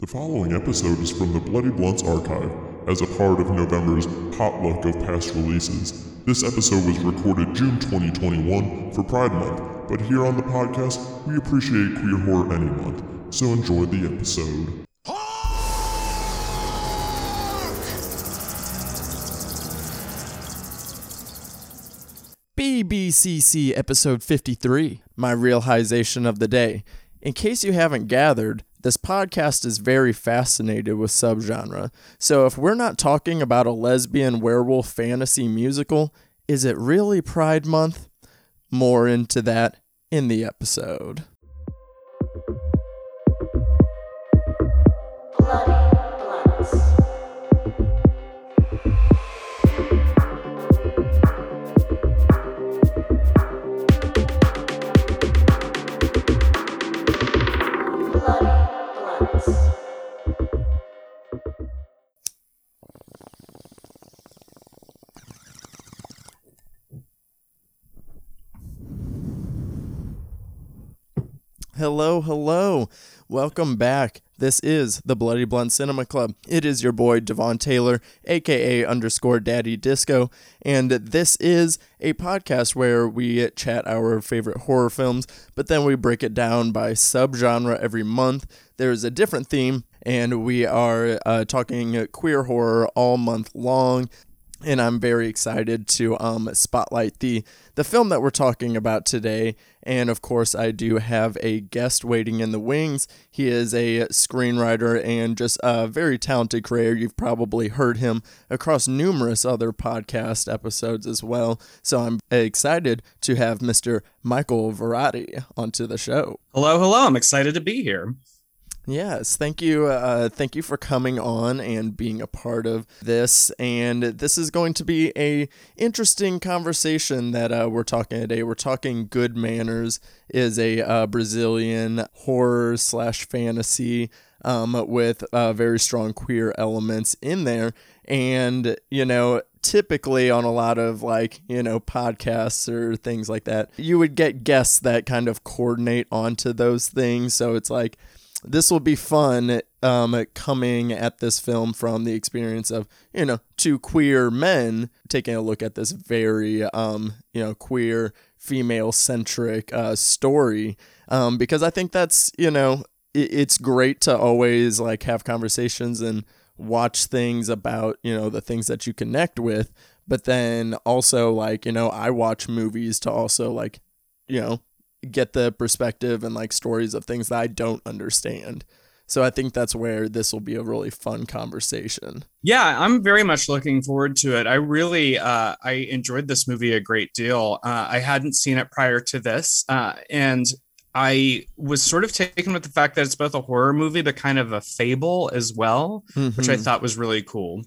The following episode is from the Bloody Blunts archive as a part of November's potluck of past releases. This episode was recorded June 2021 for Pride Month, but here on the podcast, we appreciate queer horror any month, so enjoy the episode. BBCC episode 53, my realization of the day. In case you haven't gathered, this podcast is very fascinated with subgenre. So if we're not talking about a lesbian werewolf fantasy musical, is it really Pride Month? More into that in the episode. Hello, hello. Welcome back. This is the Bloody Blunt Cinema Club. It is your boy Devon Taylor, aka underscore Daddy Disco, and this is a podcast where we chat our favorite horror films, but then we break it down by subgenre every month. There is a different theme, and we are uh, talking queer horror all month long and I'm very excited to um, spotlight the the film that we're talking about today. And of course, I do have a guest waiting in the wings. He is a screenwriter and just a very talented creator. You've probably heard him across numerous other podcast episodes as well. So I'm excited to have Mr. Michael Varrati onto the show. Hello, hello. I'm excited to be here. Yes, thank you. Uh, thank you for coming on and being a part of this. And this is going to be a interesting conversation that uh, we're talking today. We're talking Good Manners is a uh, Brazilian horror slash fantasy um, with uh, very strong queer elements in there. And you know, typically on a lot of like you know podcasts or things like that, you would get guests that kind of coordinate onto those things. So it's like this will be fun um, coming at this film from the experience of you know two queer men taking a look at this very um, you know queer female centric uh, story. Um, because I think that's you know it, it's great to always like have conversations and watch things about you know the things that you connect with. But then also like you know I watch movies to also like you know get the perspective and like stories of things that I don't understand. So I think that's where this will be a really fun conversation. Yeah, I'm very much looking forward to it. I really, uh, I enjoyed this movie a great deal. Uh, I hadn't seen it prior to this, uh, and I was sort of taken with the fact that it's both a horror movie but kind of a fable as well, which I Mhm. thought was really cool.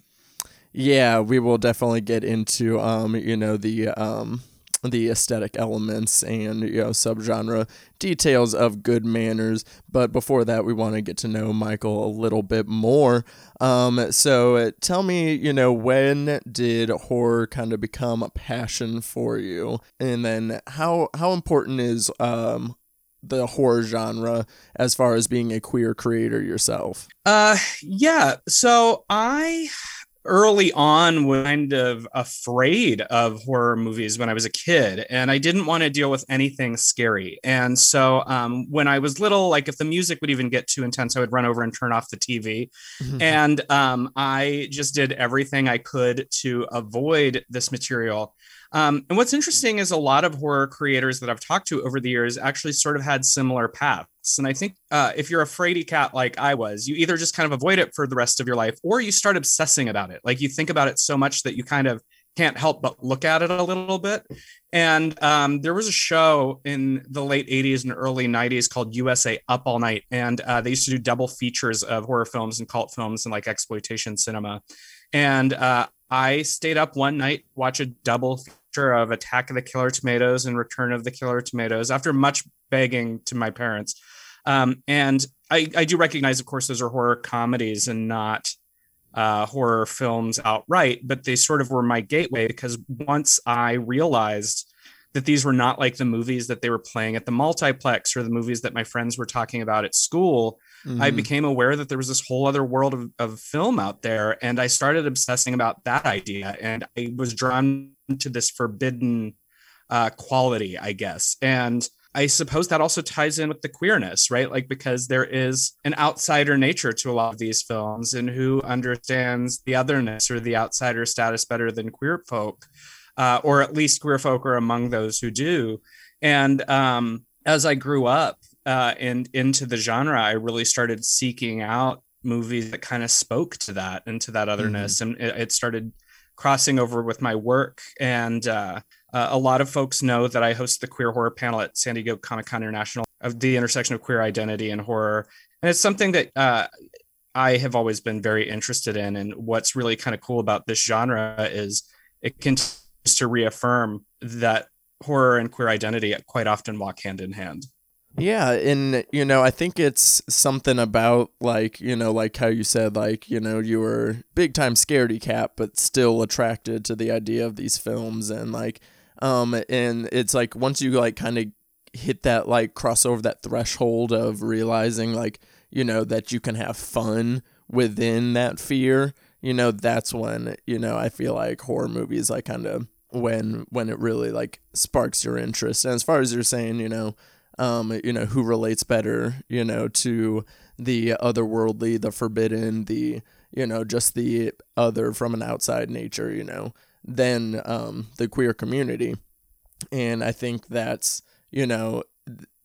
Yeah, we will definitely get into um, you know, the um the aesthetic elements and you know subgenre details of good manners. But before that we want to get to know michael a little bit more. Um, so uh, tell me you know when did horror kind of become a passion for you? And then how how important is um, the horror genre as far as being a queer creator yourself? Uh, yeah. So I early on was kind of afraid of horror movies when I was a kid, and I didn't want to deal with anything scary. And so um, when I was little, like if the music would even get too intense, I would run over and turn off the TV. and um, I just did everything I could to avoid this material. Um, and what's interesting is a lot of horror creators that I've talked to over the years actually sort of had similar paths. And I think uh, if you're a fraidy cat like I was, you either just kind of avoid it for the rest of your life or you start obsessing about it. Like you think about it so much that you kind of can't help but look at it a little bit. And um, there was a show in the late 80s and early 90s called USA Up All Night. And uh, they used to do double features of horror films and cult films and like exploitation cinema. And uh, I stayed up one night, watch a double of Attack of the Killer Tomatoes and Return of the Killer Tomatoes after much begging to my parents. Um, and I, I do recognize, of course, those are horror comedies and not uh, horror films outright, but they sort of were my gateway because once I realized that these were not like the movies that they were playing at the multiplex or the movies that my friends were talking about at school, I Mhm. became aware that there was this whole other world of, of film out there. And I started obsessing about that idea. And I was drawn to this forbidden uh, quality, I guess. And I suppose that also ties in with the queerness, right? Like, because there is an outsider nature to a lot of these films, and who understands the otherness or the outsider status better than queer folk, uh, or at least queer folk are among those who do. And um, as I grew up uh, and into the genre, I really started seeking out movies that kind of spoke to that and to that otherness, and it, it started crossing over with my work. And uh, uh, a lot of folks know that I host the queer horror panel at San Diego Comic Con International of the intersection of queer identity and horror, and it's something that uh, I have always been very interested in. And what's really kind of cool about this genre is it continues to reaffirm that horror and queer identity quite often walk hand in hand. Yeah, and you know, I think it's something about like, you know, like how you said like, you know, you were big time scaredy cat but still attracted to the idea of these films and like um and it's like once you like kind of hit that like cross over that threshold of realizing like, you know, that you can have fun within that fear, you know, that's when, you know, I feel like horror movies like kind of when when it really like sparks your interest. And as far as you're saying, you know, um, you know, who relates better, you know, to the otherworldly, the forbidden, the, you know, just the other from an outside nature, you know, than um, the queer community. And I think that's, you know,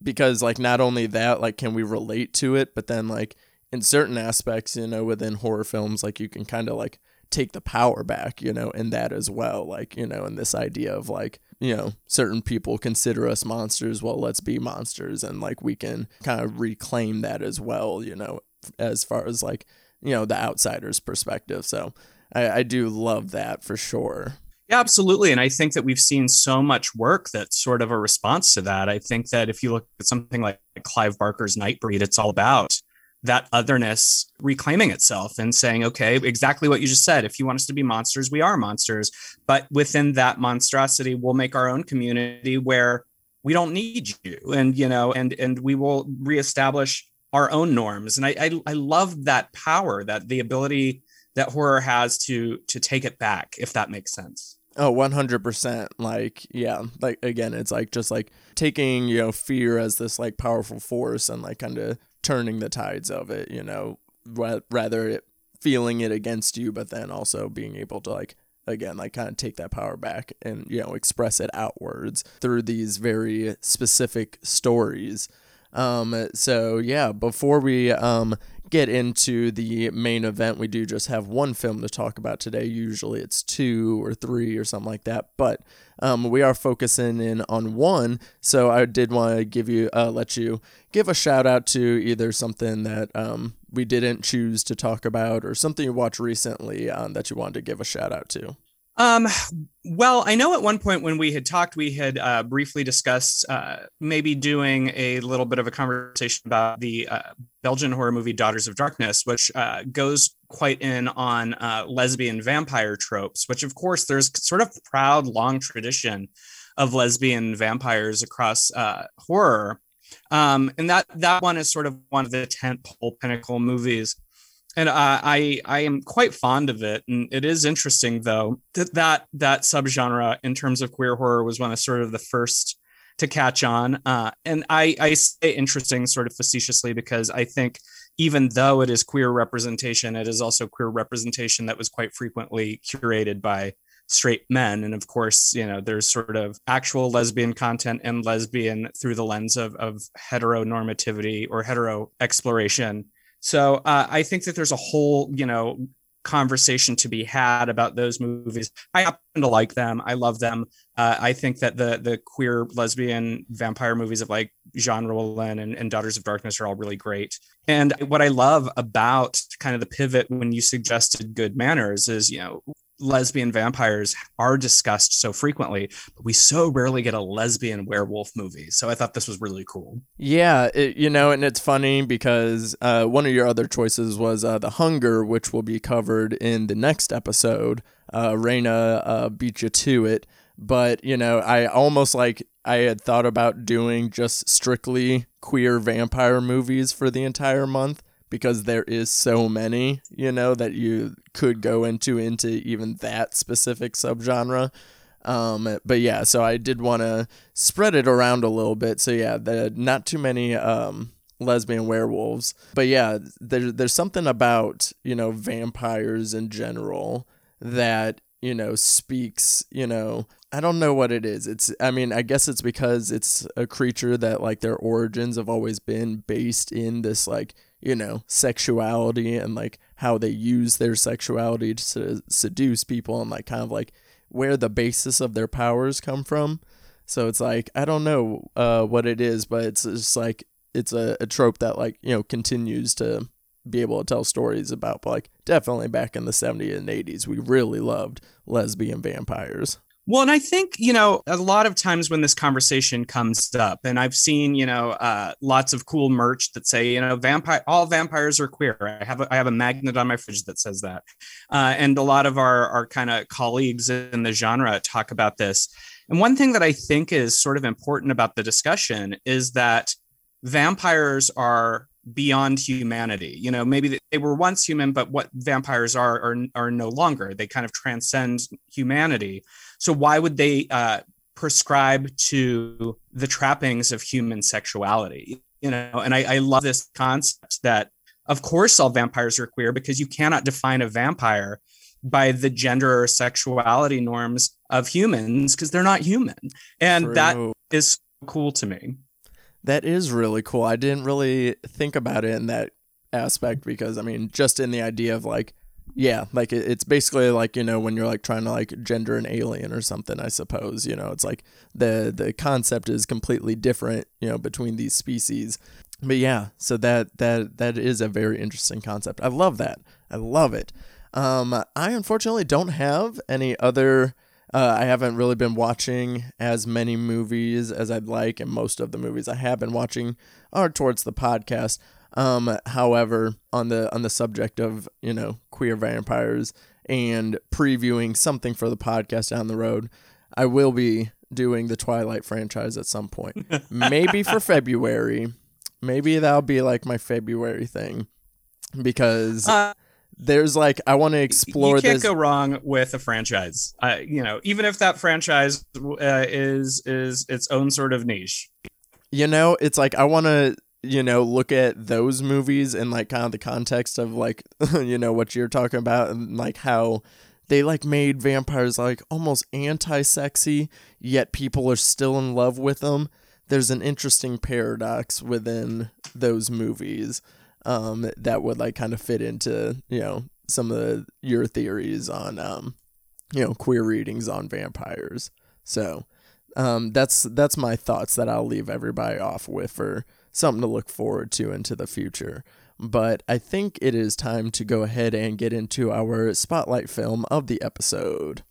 because like not only that, like, can we relate to it, but then like in certain aspects, you know, within horror films, like you can kind of like take the power back, you know, in that as well. Like, you know, in this idea of like, you know, certain people consider us monsters. Well, let's be monsters. And like we can kind of reclaim that as well, you know, as far as like, you know, the outsider's perspective. So I, I do love that for sure. Yeah, absolutely. And I think that we've seen so much work that's sort of a response to that. I think that if you look at something like Clive Barker's Nightbreed, it's all about that otherness reclaiming itself and saying, okay, exactly what you just said. If you want us to be monsters, we are monsters. But within that monstrosity, we'll make our own community where we don't need you. And, you know, and and we will reestablish our own norms. And I I, I love that power, that the ability that horror has to to take it back, if that makes sense. Oh, 100%. Like, yeah. Like, again, it's like just like taking, you know, fear as this like powerful force and like kind of turning the tides of it, you know, ra- rather it feeling it against you, but then also being able to like, again, like kind of take that power back and, you know, express it outwards through these very specific stories. Um, so yeah, before we um get into the main event, we do just have one film to talk about today. Usually it's two or three or something like that, but um, we are focusing in on one. So I did want to give you, uh, let you give a shout out to either something that um, we didn't choose to talk about or something you watched recently um, that you wanted to give a shout out to. Um, well, I know at one point when we had talked, we had uh, briefly discussed uh, maybe doing a little bit of a conversation about the uh, Belgian horror movie Daughters of Darkness, which uh, goes quite in on uh, lesbian vampire tropes, which, of course, there's sort of proud, long tradition of lesbian vampires across uh, horror. Um, and that that one is sort of one of the tentpole pinnacle movies and uh, I I am quite fond of it. And it is interesting though that that that subgenre in terms of queer horror was one of sort of the first to catch on. Uh, and I I say interesting sort of facetiously because I think even though it is queer representation, it is also queer representation that was quite frequently curated by straight men and of course you know there's sort of actual lesbian content and lesbian through the lens of of heteronormativity or hetero exploration so uh, I think that there's a whole, you know, conversation to be had about those movies. I happen to like them. I love them. Uh, I think that the the queer lesbian vampire movies of like Jean Rollin and, and Daughters of Darkness are all really great. And what I love about kind of the pivot when you suggested Good Manners is, you know, lesbian vampires are discussed so frequently, but we so rarely get a lesbian werewolf movie. So I thought this was really cool. Yeah, it, you know, and it's funny because uh, one of your other choices was uh, The Hunger, which will be covered in the next episode. Uh, uh, beat you to it. But, you know, I almost like I had thought about doing just strictly queer vampire movies for the entire month. Because there is so many, you know, that you could go into into even that specific subgenre. Um, but yeah, so I did want to spread it around a little bit. So yeah, the not too many um lesbian werewolves. But yeah, there, there's something about, you know, vampires in general that, you know, speaks, you know, I don't know what it is. It's, I mean, I guess it's because it's a creature that, like, their origins have always been based in this, like, you know, sexuality and, like, how they use their sexuality to seduce people and, like, kind of like where the basis of their powers come from. So it's like, I don't know uh, what it is, but it's just like, it's a, a trope that like you know continues to be able to tell stories about like definitely back in the 70s and 80s we really loved lesbian vampires well, and I think, you know, a lot of times when this conversation comes up, and I've seen, you know, uh, lots of cool merch that say, you know, vampire, all vampires are queer. I have a, I have a magnet on my fridge that says that. Uh, and a lot of our, our kind of colleagues in the genre talk about this. And one thing that I think is sort of important about the discussion is that vampires are beyond humanity. You know, maybe they were once human, but what vampires are are, are no longer. They kind of transcend humanity. So why would they uh, prescribe to the trappings of human sexuality? You know, and I, I love this concept that, of course, all vampires are queer because you cannot define a vampire by the gender or sexuality norms of humans because they're not human, and True. that is cool to me. That is really cool. I didn't really think about it in that aspect because I mean, just in the idea of like, yeah, like it, it's basically like you know when you're like trying to like gender an alien or something. I suppose you know it's like the the concept is completely different you know between these species. But yeah, so that that that is a very interesting concept. I love that. I love it. Um, I unfortunately don't have any other uh, I haven't really been watching as many movies as I'd like, and most of the movies I have been watching are towards the podcast. Um, however, on the on the subject of you know queer vampires and previewing something for the podcast down the road, I will be doing the Twilight franchise at some point, maybe for February. Maybe that'll be like my February thing because Uh, there's like I want to explore you can't this. go wrong with a franchise. Uh, you know, even if that franchise uh, is is its own sort of niche. you know it's like i want to you know look at those movies and like kind of the context of like you know what you're talking about and like how they like made vampires like almost anti-sexy yet people are still in love with them there's an interesting paradox within those movies um that would like kind of fit into you know some of the, your theories on um you know queer readings on vampires. So um, that's that's my thoughts that I'll leave everybody off with for something to look forward to into the future. But I think it is time to go ahead and get into our spotlight film of the episode.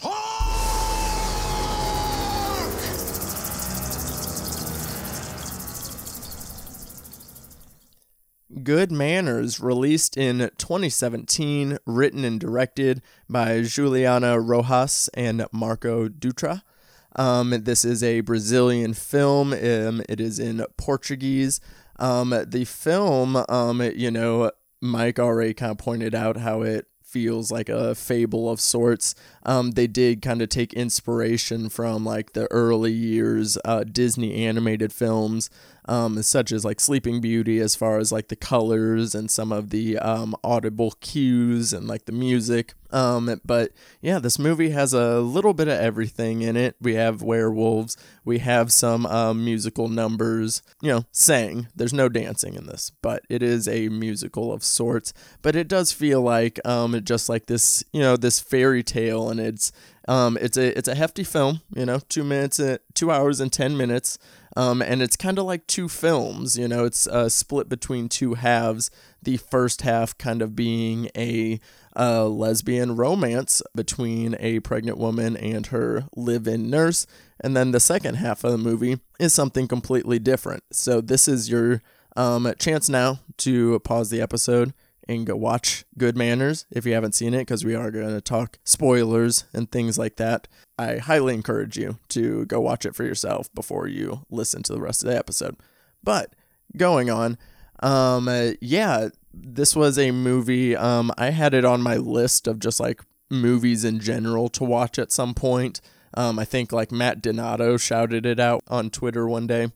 Good Manners, released in 2017, written and directed by Juliana Rojas and Marco Dutra. Um, this is a Brazilian film. Um, it is in Portuguese. Um, the film, um, you know, Mike already kind of pointed out how it feels like a fable of sorts. Um, they did kind of take inspiration from like the early years uh, Disney animated films, um, such as like Sleeping Beauty, as far as like the colors and some of the um, audible cues and like the music. Um, but yeah, this movie has a little bit of everything in it. We have werewolves, we have some um, musical numbers, you know, sang. There's no dancing in this, but it is a musical of sorts. But it does feel like um, just like this, you know, this fairy tale, and it's um, it's a it's a hefty film, you know, two minutes, uh, two hours and ten minutes. Um, and it's kind of like two films, you know, it's uh, split between two halves. The first half kind of being a uh, lesbian romance between a pregnant woman and her live in nurse. And then the second half of the movie is something completely different. So, this is your um, chance now to pause the episode and go watch Good Manners if you haven't seen it, because we are going to talk spoilers and things like that. I highly encourage you to go watch it for yourself before you listen to the rest of the episode. But going on, um, uh, yeah, this was a movie. Um, I had it on my list of just like movies in general to watch at some point. Um, I think like Matt Donato shouted it out on Twitter one day.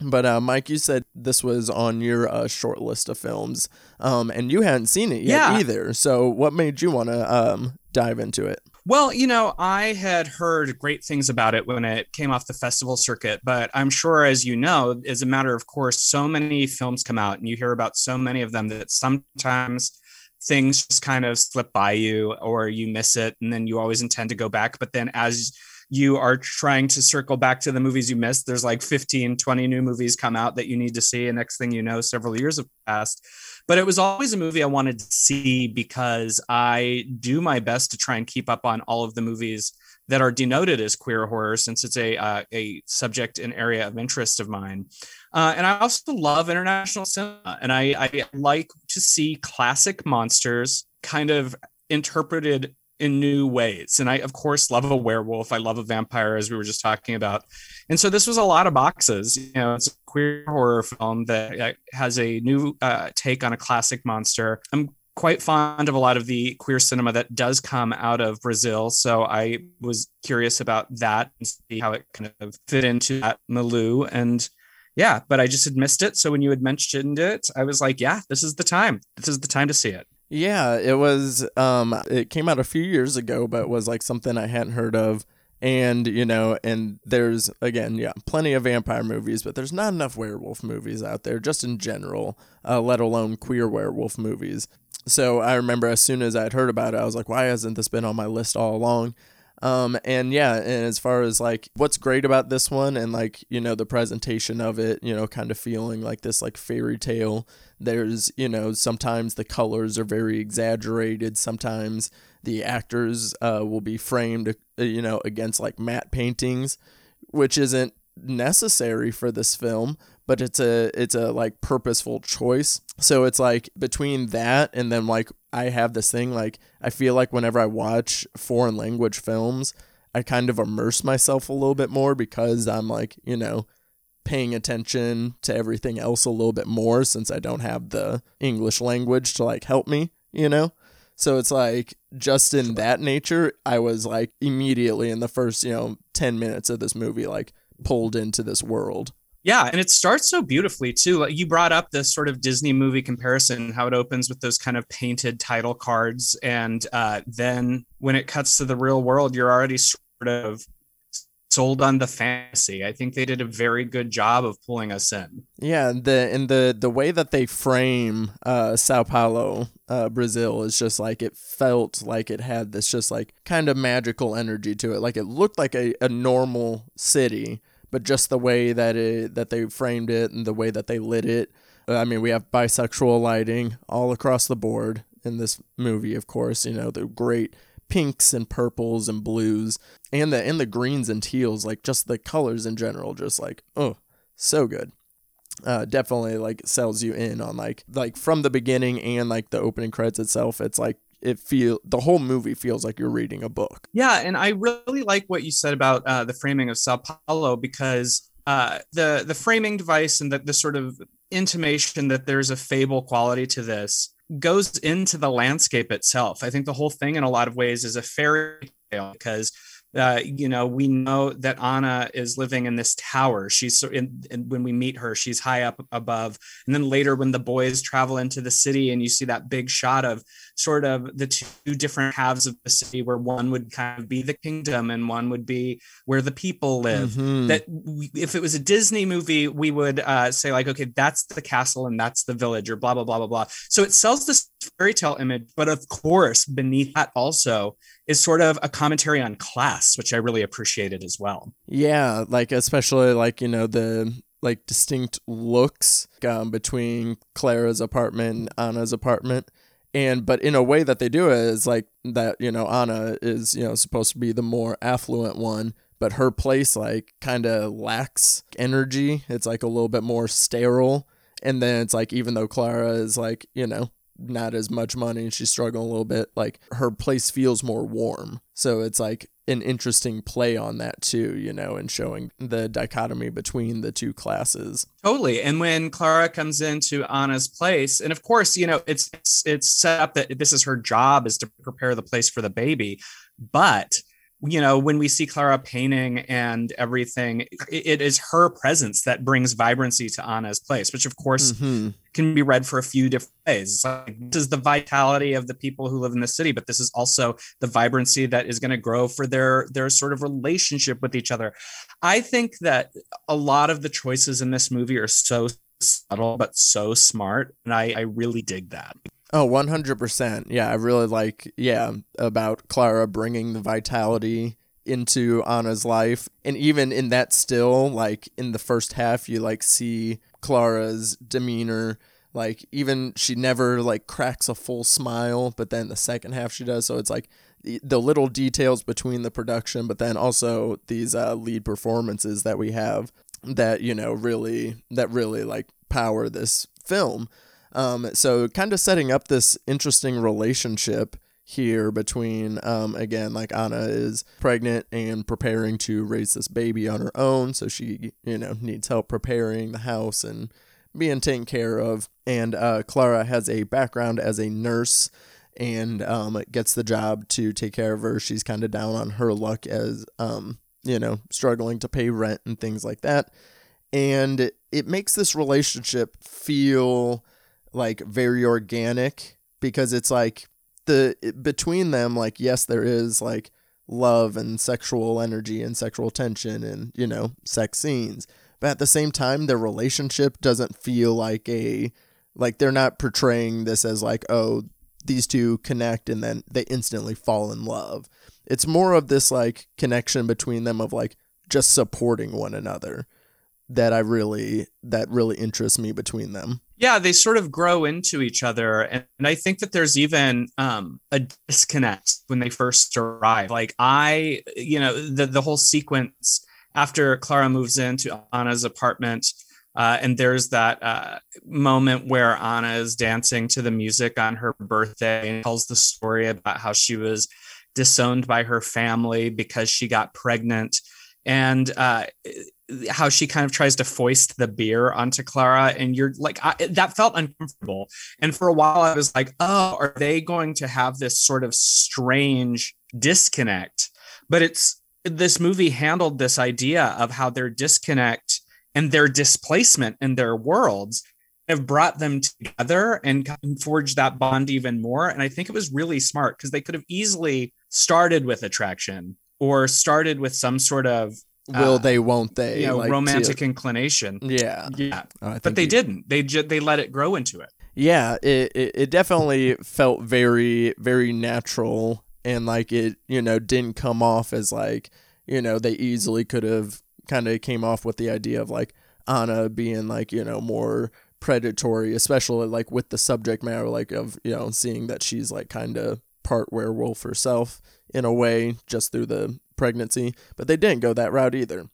But uh, Mike, you said this was on your uh, short list of films, um, and you hadn't seen it yet Yeah. either. So, what made you want to um, dive into it? Well, you know, I had heard great things about it when it came off the festival circuit, but I'm sure, as you know, as a matter of course, so many films come out and you hear about so many of them that sometimes things just kind of slip by you or you miss it and then you always intend to go back. But then as you are trying to circle back to the movies you missed, there's like 15, 20 new movies come out that you need to see. And next thing you know, several years have passed but it was always a movie I wanted to see because I do my best to try and keep up on all of the movies that are denoted as queer horror, since it's a uh, a subject and area of interest of mine. Uh, and I also love international cinema, and I, I like to see classic monsters kind of interpreted in new ways. And I, of course, love a werewolf. I love a vampire, as we were just talking about. And so this was a lot of boxes. You know, it's a queer horror film that uh, has a new uh, take on a classic monster. I'm quite fond of a lot of the queer cinema that does come out of Brazil. So I was curious about that and see how it kind of fit into that milieu. And yeah, but I just had missed it. So when you had mentioned it, I was like, yeah, this is the time. This is the time to see it. Yeah, it was. Um, it came out a few years ago, but was like something I hadn't heard of. And you know, and there's again, yeah, plenty of vampire movies, but there's not enough werewolf movies out there, just in general, uh, let alone queer werewolf movies. So I remember as soon as I'd heard about it, I was like, why hasn't this been on my list all along? Um, and yeah, and as far as like what's great about this one and like, you know, the presentation of it, you know, kind of feeling like this like fairy tale. There's, you know, sometimes the colors are very exaggerated. Sometimes the actors uh, will be framed, uh, you know, against like matte paintings, which isn't necessary for this film but it's a it's a like purposeful choice. So it's like between that and then like i have this thing like i feel like whenever i watch foreign language films i kind of immerse myself a little bit more because i'm like you know paying attention to everything else a little bit more since i don't have the english language to like help me you know? So it's like just in that nature i was like immediately in the first you know 10 minutes of this movie like pulled into this world Yeah, and it starts so beautifully too. Like you brought up this sort of Disney movie comparison, how it opens with those kind of painted title cards, and uh, then when it cuts to the real world, you're already sort of sold on the fantasy. I think they did a very good job of pulling us in. Yeah, and the and the the way that they frame uh Sao Paulo, uh Brazil is just like it felt like it had this just like kind of magical energy to it. Like it looked like a, a normal city, but just the way that it that they framed it and the way that they lit it. uh, I mean, we have bisexual lighting all across the board in this movie, of course, you know, the great pinks and purples and blues and the and the greens and teals, like just the colors in general, just like, oh, so good uh, definitely like sells you in on like like from the beginning and like the opening credits itself. It's like it feel the whole movie feels like you're reading a book. Yeah, and I really like what you said about uh, the framing of Sao Paulo because uh, the the framing device and the, the sort of intimation that there's a fable quality to this goes into the landscape itself. I think the whole thing, in a lot of ways, is a fairy tale because. Uh, you know, we know that Anna is living in this tower. She's in, in when we meet her, she's high up above. And then later, when the boys travel into the city, and you see that big shot of sort of the two different halves of the city, where one would kind of be the kingdom and one would be where the people live. Mhm. That we, if it was a Disney movie, we would uh, say like, okay, that's the castle and that's the village, or blah blah blah blah blah. So it sells this fairy tale image, but of course, beneath that also is sort of a commentary on class, which I really appreciated as well. Yeah, like especially like you know the like distinct looks um, between Clara's apartment and Anna's apartment. And but in a way that they do it is like that you know Anna is you know supposed to be the more affluent one, but her place like kind of lacks energy. It's like a little bit more sterile. And then it's like even though Clara is like you know not as much money and she's struggling a little bit like her place feels more warm so it's like an interesting play on that too, you know, and showing the dichotomy between the two classes. Totally. And when Clara comes into Anna's place, and of course, you know, it's it's set up that this is her job is to prepare the place for the baby. But you know, when we see Clara painting and everything, it, is her presence that brings vibrancy to Anna's place, which of course Mm-hmm. can be read for a few different ways. It's Like, this is the vitality of the people who live in the city, but this is also the vibrancy that is going to grow for their their sort of relationship with each other. I think that a lot of the choices in this movie are so subtle but so smart, and I, I really dig that. Oh, 100%. Yeah, I really like, yeah, about Clara bringing the vitality into Anna's life. And even in that still, like in the first half, you like see Clara's demeanor. Like, even she never like cracks a full smile, but then the second half she does. So it's like the, little details between the production, but then also these uh, lead performances that we have that, you know, really, that really like power this film. Um, so kind of setting up this interesting relationship here between um, again like Anna is pregnant and preparing to raise this baby on her own so she you know needs help preparing the house and being taken care of. And uh, Clara has a background as a nurse and um, gets the job to take care of her. She's kind of down on her luck as um, you know struggling to pay rent and things like that. And it makes this relationship feel like very organic because it's like the between them like yes there is like love and sexual energy and sexual tension and you know sex scenes but at the same time their relationship doesn't feel like a like they're not portraying this as like oh these two connect and then they instantly fall in love it's more of this like connection between them of like just supporting one another that I really that really interests me between them. Yeah, they sort of grow into each other, and, and I think that there's even um, a disconnect when they first arrive. Like I, you know, the the whole sequence after Clara moves into Anna's apartment. Uh, and there's that uh, moment where Anna is dancing to the music on her birthday and tells the story about how she was disowned by her family because she got pregnant and uh, how she kind of tries to foist the beer onto Clara, and you're like, I, that felt uncomfortable. And for a while, I was like, oh, are they going to have this sort of strange disconnect? But it's this movie handled this idea of how their disconnect and their displacement in their worlds have brought them together and forged that bond even more. And I think it was really smart because they could have easily started with attraction or started with some sort of Will uh, they? Won't they? you know like, romantic to- inclination. yeah, Yeah, Oh, but they you- didn't. They ju- they let it grow into it. Yeah, it, it it definitely felt very very natural and like it you know didn't come off as like you know they easily could have kind of came off with the idea of like Anna being like you know more predatory, especially like with the subject matter like of you know seeing that she's like kind of part werewolf herself in a way just through the pregnancy, but they didn't go that route either.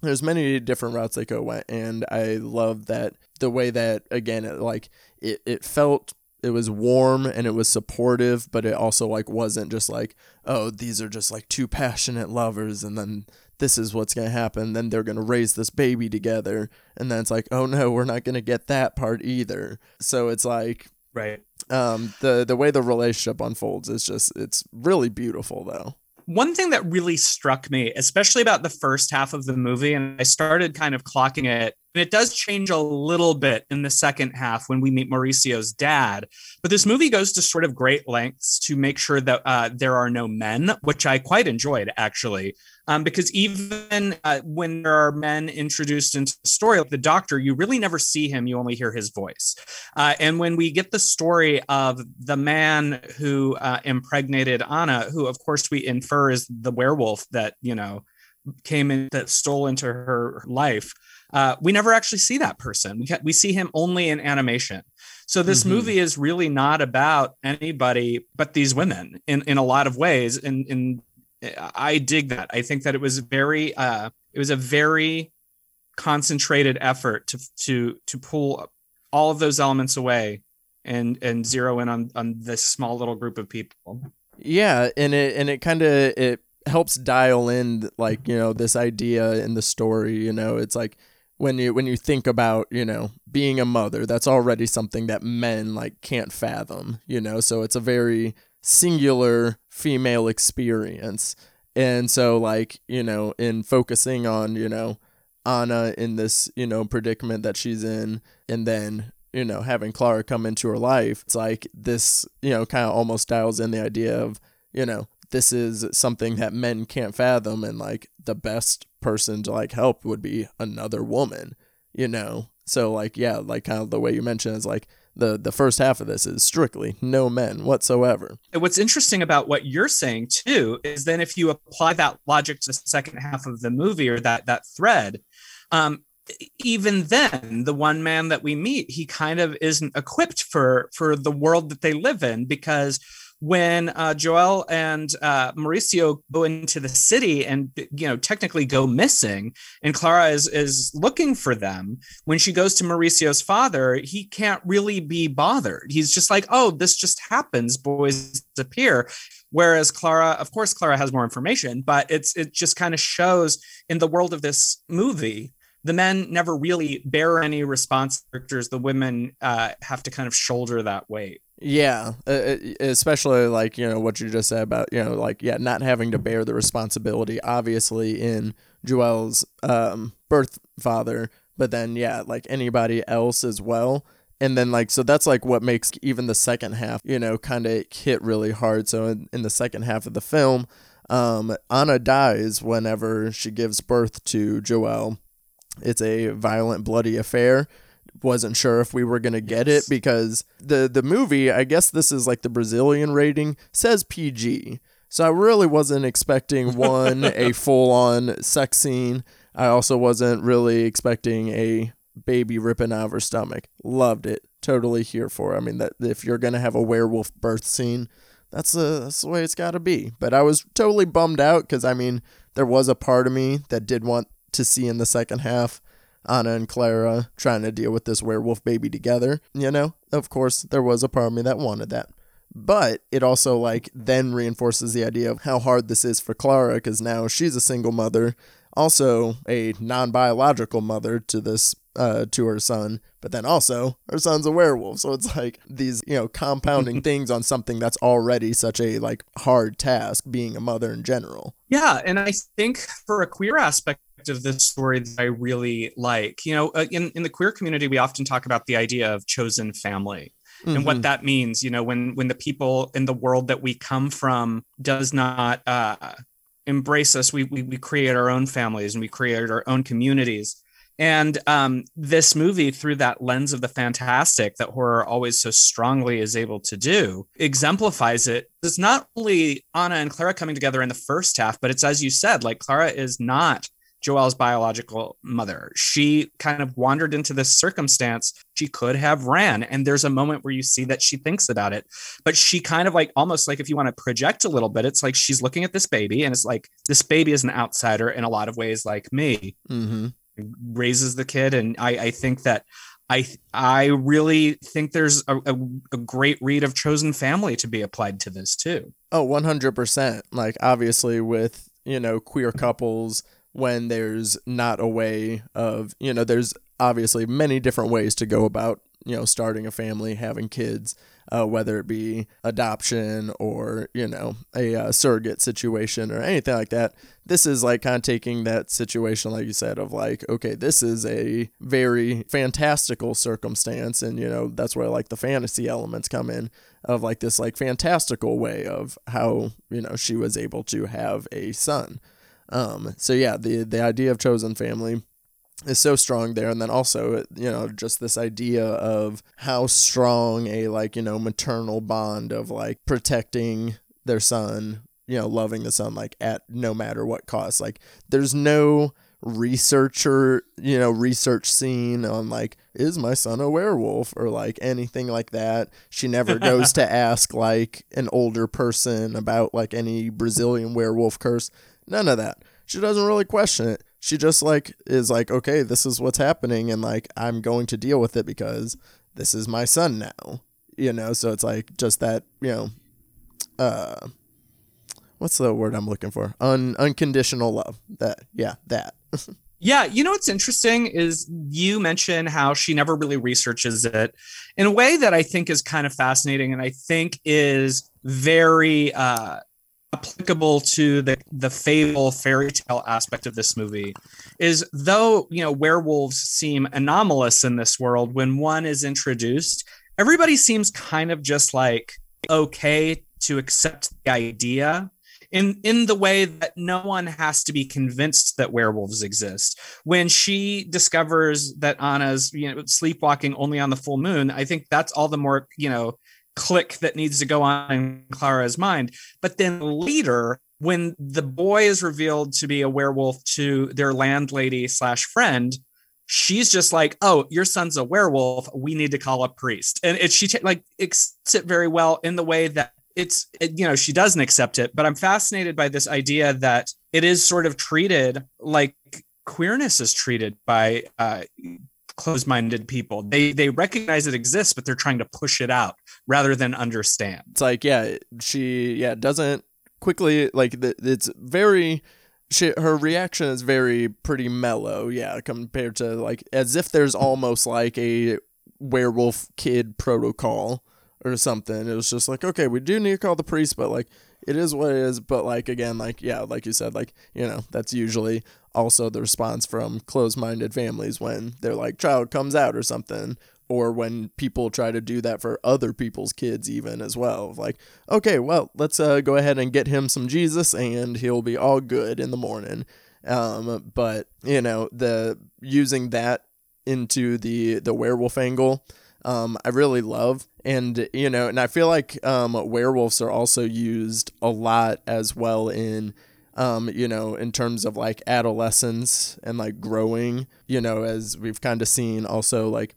There's many different routes they could went and i love that the way that again it like it, it felt it was warm and it was supportive but it also like wasn't just like oh these are just like two passionate lovers and then this is what's going to happen then they're going to raise this baby together and then it's like oh no we're not going to get that part either. So it's like Right. um the the way the relationship unfolds is just it's really beautiful though One thing that really struck me, especially about the first half of the movie, and I started kind of clocking it, and it does change a little bit in the second half when we meet Mauricio's dad. But this movie goes to sort of great lengths to make sure that uh, there are no men, which I quite enjoyed actually. Um, because even uh, when there are men introduced into the story, like the doctor, you really never see him, you only hear his voice. Uh, and when we get the story of the man who uh, impregnated Anna, who of course we infer is the werewolf that, you know, came in that stole into her life, uh, we never actually see that person. We, ca- we see him only in animation. So this Mhm. movie is really not about anybody but these women in, in a lot of ways. And, and I dig that. I think that it was very, uh, it was a very concentrated effort to to to pull all of those elements away and and zero in on on this small little group of people. Yeah, and it and it kind of it helps dial in like you know this idea in the story you know it's like when you when you think about you know being a mother that's already something that men like can't fathom you know so it's a very singular female experience. And so like you know in focusing on you know anna in this you know predicament that she's in and then you know having clara come into her life it's like this you know kind of almost dials in the idea of you know this is something that men can't fathom and like the best person to like help would be another woman you know? So like yeah like kind of the way you mentioned is like the the first half of this is strictly no men whatsoever. And what's interesting about what you're saying too is then if you apply that logic to the second half of the movie or that that thread, um, even then the one man that we meet he kind of isn't equipped for for the world that they live in because when uh, Joel and uh, Mauricio go into the city and you know technically go missing, and Clara is is looking for them. When she goes to Mauricio's father, he can't really be bothered. He's just like, "Oh, this just happens. Boys appear." Whereas Clara, of course, Clara has more information, but it's it just kind of shows in the world of this movie the men never really bear any responsibilities. The women uh, have to kind of shoulder that weight. Yeah, uh, especially like you know what you just said about you know like yeah not having to bear the responsibility obviously in Joel's um, birth father, but then yeah like anybody else as well. And then like so that's like what makes even the second half you know kind of hit really hard. So in, in the second half of the film, um, Anna dies whenever she gives birth to Joel. It's a violent, bloody affair wasn't sure if we were gonna get Yes. it because the the movie, I guess this is like the Brazilian rating says PG, so I really wasn't expecting one a full on sex scene. I also wasn't really expecting a baby ripping out of her stomach. Loved it, totally here for. it. I mean that if you're gonna have a werewolf birth scene, that's the that's the way it's got to be. But I was totally bummed out because I mean there was a part of me that did want to see in the second half Anna and Clara trying to deal with this werewolf baby together. You know, of course, there was a part of me that wanted that. But it also like then reinforces the idea of how hard this is for Clara because now she's a single mother, also a non-biological mother to this uh, to her son, but then also her son's a werewolf. So it's like these you know compounding things on something that's already such a like hard task being a mother in general. Yeah, and I think for a queer aspect of this story that I really like, you know, uh, in in the queer community, we often talk about the idea of chosen family and Mhm. what that means. You know, when when the people in the world that we come from does not uh, embrace us, we, we we create our own families and we create our own communities. And um, this movie, through that lens of the fantastic that horror always so strongly is able to do, exemplifies it. It's not only Anna and Clara coming together in the first half, but it's as you said, like Clara is not Joel's biological mother. She kind of wandered into this circumstance. She could have ran. And there's a moment where you see that she thinks about it. But she kind of like almost like if you want to project a little bit, it's like she's looking at this baby and it's like this baby is an outsider in a lot of ways, like me Mm-hmm. raises the kid and i i think that i i really think there's a, a, a great read of chosen family to be applied to this too Oh, 100%. Like, obviously, with, you know, queer couples, when there's not a way of, you know, there's obviously many different ways to go about, you know, starting a family, having kids, uh, whether it be adoption or, you know, a uh, surrogate situation or anything like that. This is like kind of taking that situation, like you said, of like, okay, this is a very fantastical circumstance. And, you know, that's where like the fantasy elements come in of like this like fantastical way of how you know she was able to have a son um so yeah the the idea of chosen family is so strong there. And then also you know just this idea of how strong a like you know maternal bond of like protecting their son you know loving the son like at no matter what cost. Like there's no researcher you know research scene on like is my son a werewolf or like anything like that. She never goes to ask like an older person about like any brazilian werewolf curse none of that she doesn't really question it she just like is like okay this is what's happening and like i'm going to deal with it because this is my son now you know so it's like just that you know uh what's the word I'm looking for? Un unconditional love. That yeah, that. Yeah, you know what's interesting is you mention how she never really researches it in a way that I think is kind of fascinating and I think is very uh applicable to the the fable fairy tale aspect of this movie is though you know werewolves seem anomalous in this world when one is introduced everybody seems kind of just like okay to accept the idea in in the way that no one has to be convinced that werewolves exist. When she discovers that anna's you know sleepwalking only on the full moon i think that's all the more you know click that needs to go on in clara's mind. But then later when the boy is revealed to be a werewolf to their landlady slash friend she's just like oh your son's a werewolf. We need to call a priest. And it, she like accepts it very well in the way that it's it, you know she doesn't accept it. But i'm fascinated by this idea that it is sort of treated like queerness is treated by uh closed-minded people they they recognize it exists but they're trying to push it out rather than understand It's like yeah, she yeah doesn't quickly like the, it's very. She, her reaction is very pretty mellow, yeah, compared to like as if there's almost like a werewolf kid protocol or something. It was just like, okay, we do need to call the priest, but like it is what it is. But like again, like yeah, like you said, like you know, that's usually also the response from closed-minded families when their like child comes out or something, or when people try to do that for other people's kids even as well. Like, okay, well, let's uh, go ahead and get him some Jesus, and he'll be all good in the morning. Um, but you know, the using that into the the werewolf angle um, I really love. And, you know, and I feel like um, werewolves are also used a lot as well in, um, you know, in terms of like adolescence and like growing, you know, as we've kind of seen also like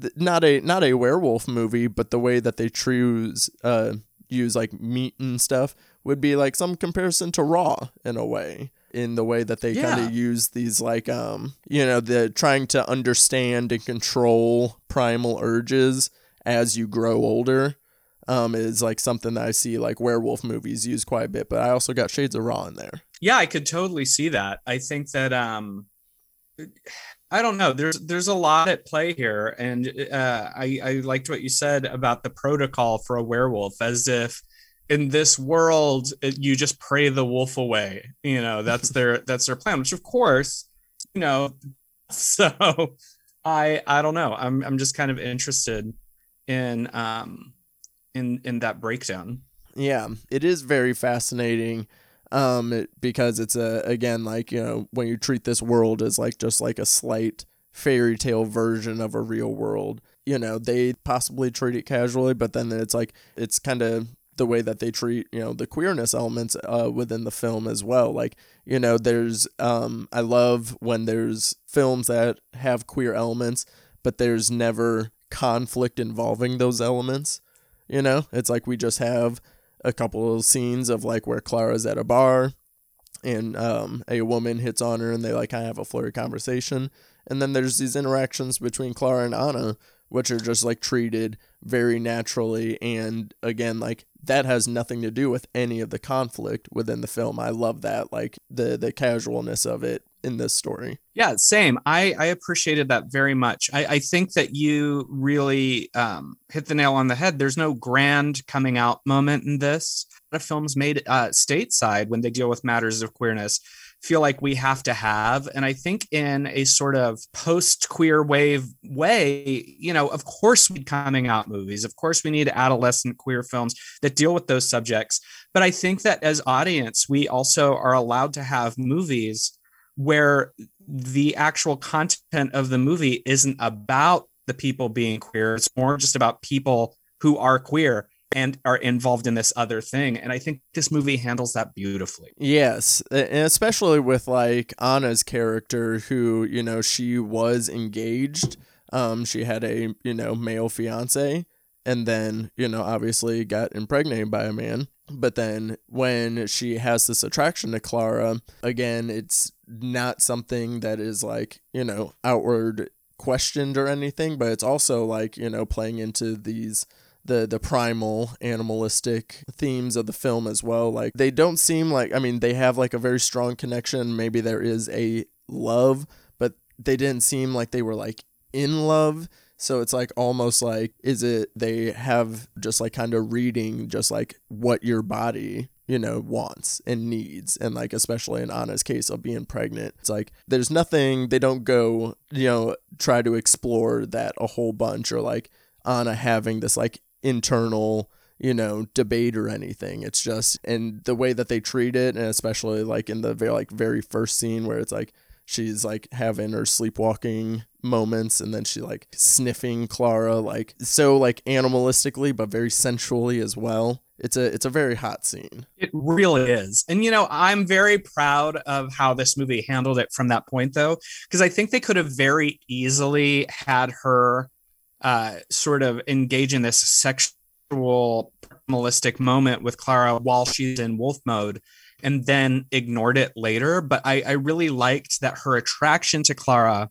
th- not a not a werewolf movie, but the way that they choose uh use like meat and stuff would be like some comparison to Raw in a way in the way that they kind of use these like um you know the trying to understand and control primal urges as you grow older um is like something that I see like werewolf movies use quite a bit but I also got shades of raw in there. Yeah i could totally see that. I think that um i don't know. There's there's a lot at play here and uh i i liked what you said about the protocol for a werewolf as if in this world it, you just pray the wolf away you know that's their that's their plan which of course you know so i i don't know. I'm i'm just kind of interested in um in in that breakdown. Yeah it is very fascinating um it- because it's a again like you know when you treat this world as like just like a slight fairy tale version of a real world you know they possibly treat it casually but then it's like it's kind of the way that they treat you know the queerness elements uh, within the film as well. Like you know there's um i love when there's films that have queer elements but there's never conflict involving those elements you know? It's like we just have a couple of scenes of like where clara's at a bar and um, a woman hits on her and they like kind of have a flirty conversation. And then there's these interactions between clara and anna which are just like treated very naturally. And again like that has nothing to do with any of the conflict within the film. I love that like the the casualness of it in this story Yeah, same. I I appreciated that very much. I I think that you really um, hit the nail on the head. There's no grand coming out moment in this. A lot of films made uh, stateside when they deal with matters of queerness feel like we have to have, and I think in a sort of post queer wave way, you know, of course we need coming out movies. Of course we need adolescent queer films that deal with those subjects. But I think that as audience, we also are allowed to have movies where the actual content of the movie isn't about the people being queer. It's more just about people who are queer and are involved in this other thing. And I think this movie handles that beautifully. Yes, and especially with like Anna's character, who you know she was engaged. Um, she had a you know male fiance, and then you know obviously got impregnated by a man. But then when she has this attraction to Clara, again, it's not something that is like you know outward questioned or anything, but it's also like you know playing into these the the primal animalistic themes of the film as well. Like they don't seem like I mean they have like a very strong connection. Maybe there is a love, but they didn't seem like they were like in love. So it's like almost like is it they have just like kind of reading just like what your body you know wants and needs and like especially in Anna's case of being pregnant it's like there's nothing they don't go you know try to explore that a whole bunch or like Anna having this like internal you know debate or anything. It's just and the way that they treat it and especially like in the very like very first scene where it's like she's like having her sleepwalking moments and then she like sniffing Clara like so like animalistically but very sensually as well it's a it's a very hot scene It really is. And you know, I'm very proud of how this movie handled it from that point though, because I think they could have very easily had her uh sort of engage in this sexual animalistic moment with Clara while she's in wolf mode and then ignored it later. But I, I really liked that her attraction to Clara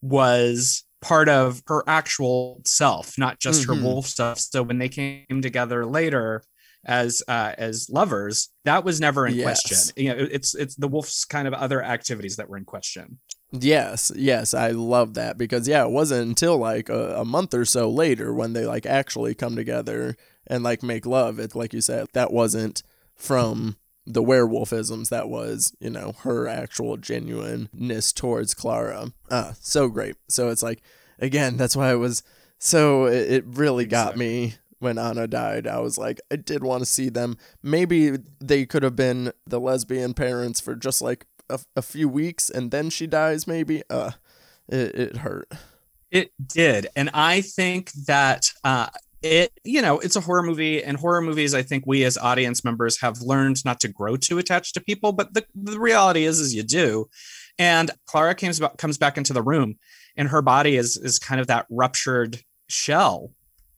was part of her actual self, not just Mhm. her wolf stuff. So when they came together later, as uh, as lovers, that was never in Yes. question. You know, it's it's the wolf's kind of other activities that were in question. Yes, yes, I love that because yeah, it wasn't until like a, a month or so later when they like actually come together and like make love. It like you said, that wasn't from the werewolfisms. That was you know her actual genuineness towards Clara. Ah, so great. So it's like again, that's why it was so. It, it really got me when Anna died. I was like, I did want to see them. Maybe they could have been the lesbian parents for just like a, a few weeks and then she dies maybe uh it, it hurt It did, and I think that uh, it you know it's a horror movie, and horror movies. I think we as audience members have learned not to grow too attached to people, but the the reality is, is you do. And Clara comes back comes back into the room, and her body is is kind of that ruptured shell.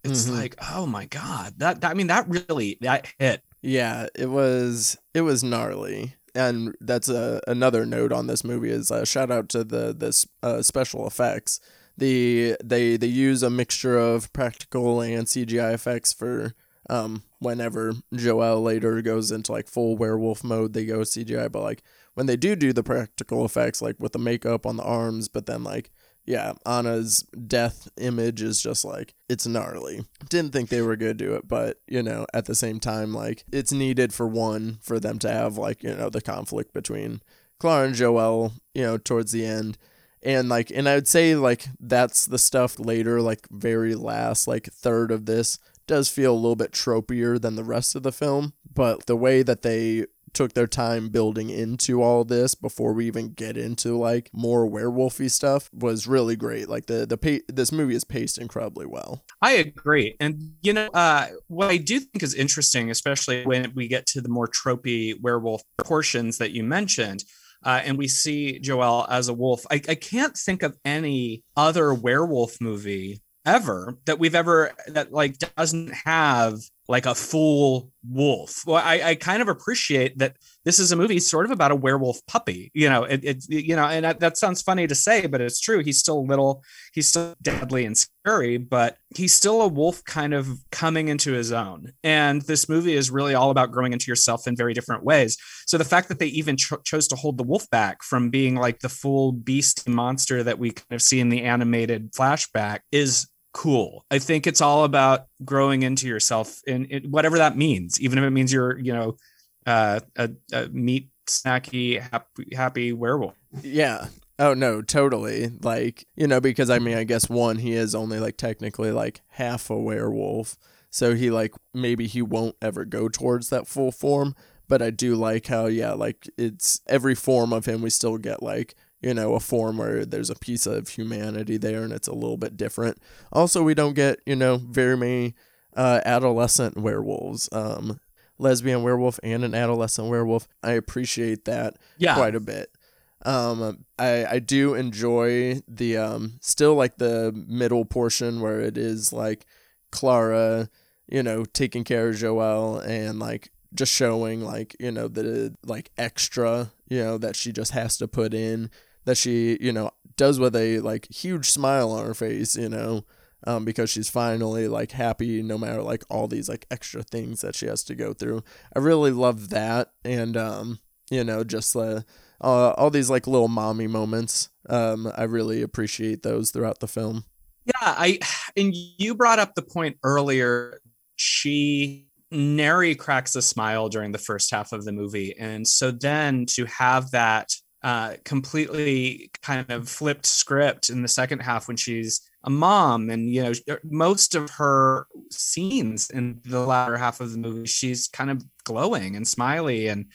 It's Mhm. like, oh my god, that, that I mean, that really that hit. yeah it was it was gnarly and that's a, another note on this movie is a shout out to the this uh, special effects the they they use a mixture of practical and CGI effects for um whenever Joel later goes into like full werewolf mode they go CGI but like when they do do the practical effects like with the makeup on the arms but then like yeah Anna's death image is just like it's gnarly. Didn't think they were gonna do it but you know at the same time like it's needed for one for them to have like you know the conflict between Clara and Joel you know towards the end. And like and i would say like that's the stuff later like very last like third of this does feel a little bit tropier than the rest of the film. But the way that they took their time building into all this before we even get into like more werewolfy stuff was really great like the the pa- this movie is paced incredibly well I agree. And you know, uh, what I do think is interesting, especially when we get to the more tropey werewolf portions that you mentioned, uh, and we see Joel as a wolf. I, I can't think of any other werewolf movie ever that we've ever that like doesn't have like a full wolf. Well, I, I kind of appreciate that this is a movie sort of about a werewolf puppy. You know, it, it you know, and that, that sounds funny to say, but it's true. He's still little, he's still deadly and scary, but he's still a wolf kind of coming into his own. And this movie is really all about growing into yourself in very different ways. So the fact that they even cho- chose to hold the wolf back from being like the full beast monster that we kind of see in the animated flashback is cool. I think it's all about growing into yourself in whatever that means, even if it means you're, you know, uh, a, a meat snacky happy, happy werewolf. Yeah. Oh no, totally. Like, you know, because I mean, I guess one he is only like technically like half a werewolf. So he like maybe he won't ever go towards that full form, but I do like how yeah, like it's every form of him we still get like you know, a form where there's a piece of humanity there and it's a little bit different. Also, we don't get, you know, very many uh, adolescent werewolves. Um, lesbian werewolf and an adolescent werewolf. I appreciate that Yeah. quite a bit. Um, I I do enjoy the um still like the middle portion where it is like Clara, you know, taking care of Joel and like just showing like you know the like extra you know that she just has to put in that she you know does with a like huge smile on her face you know um, because she's finally like happy no matter like all these like extra things that she has to go through. I really love that, and um, you know, just uh, uh, all these like little mommy moments. Um, I really appreciate those throughout the film. Yeah, I and you brought up the point earlier. She nary cracks a smile during the first half of the movie, and so then to have that uh, completely kind of flipped script in the second half when she's a mom, and you know most of her scenes in the latter half of the movie, she's kind of glowing and smiley. And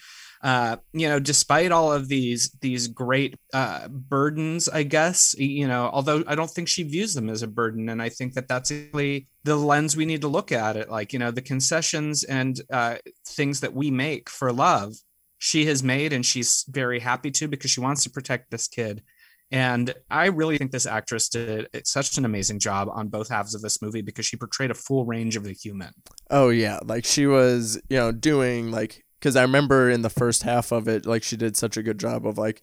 uh, you know, despite all of these these great uh, burdens, I guess, you know, although I don't think she views them as a burden, and I think that that's really the lens we need to look at it. Like, you know, the concessions and uh, things that we make for love, she has made, and she's very happy to because she wants to protect this kid. And I really think this actress did such an amazing job on both halves of this movie because she portrayed a full range of the human. Oh yeah, like she was, you know, doing like because I remember in the first half of it, like she did such a good job of like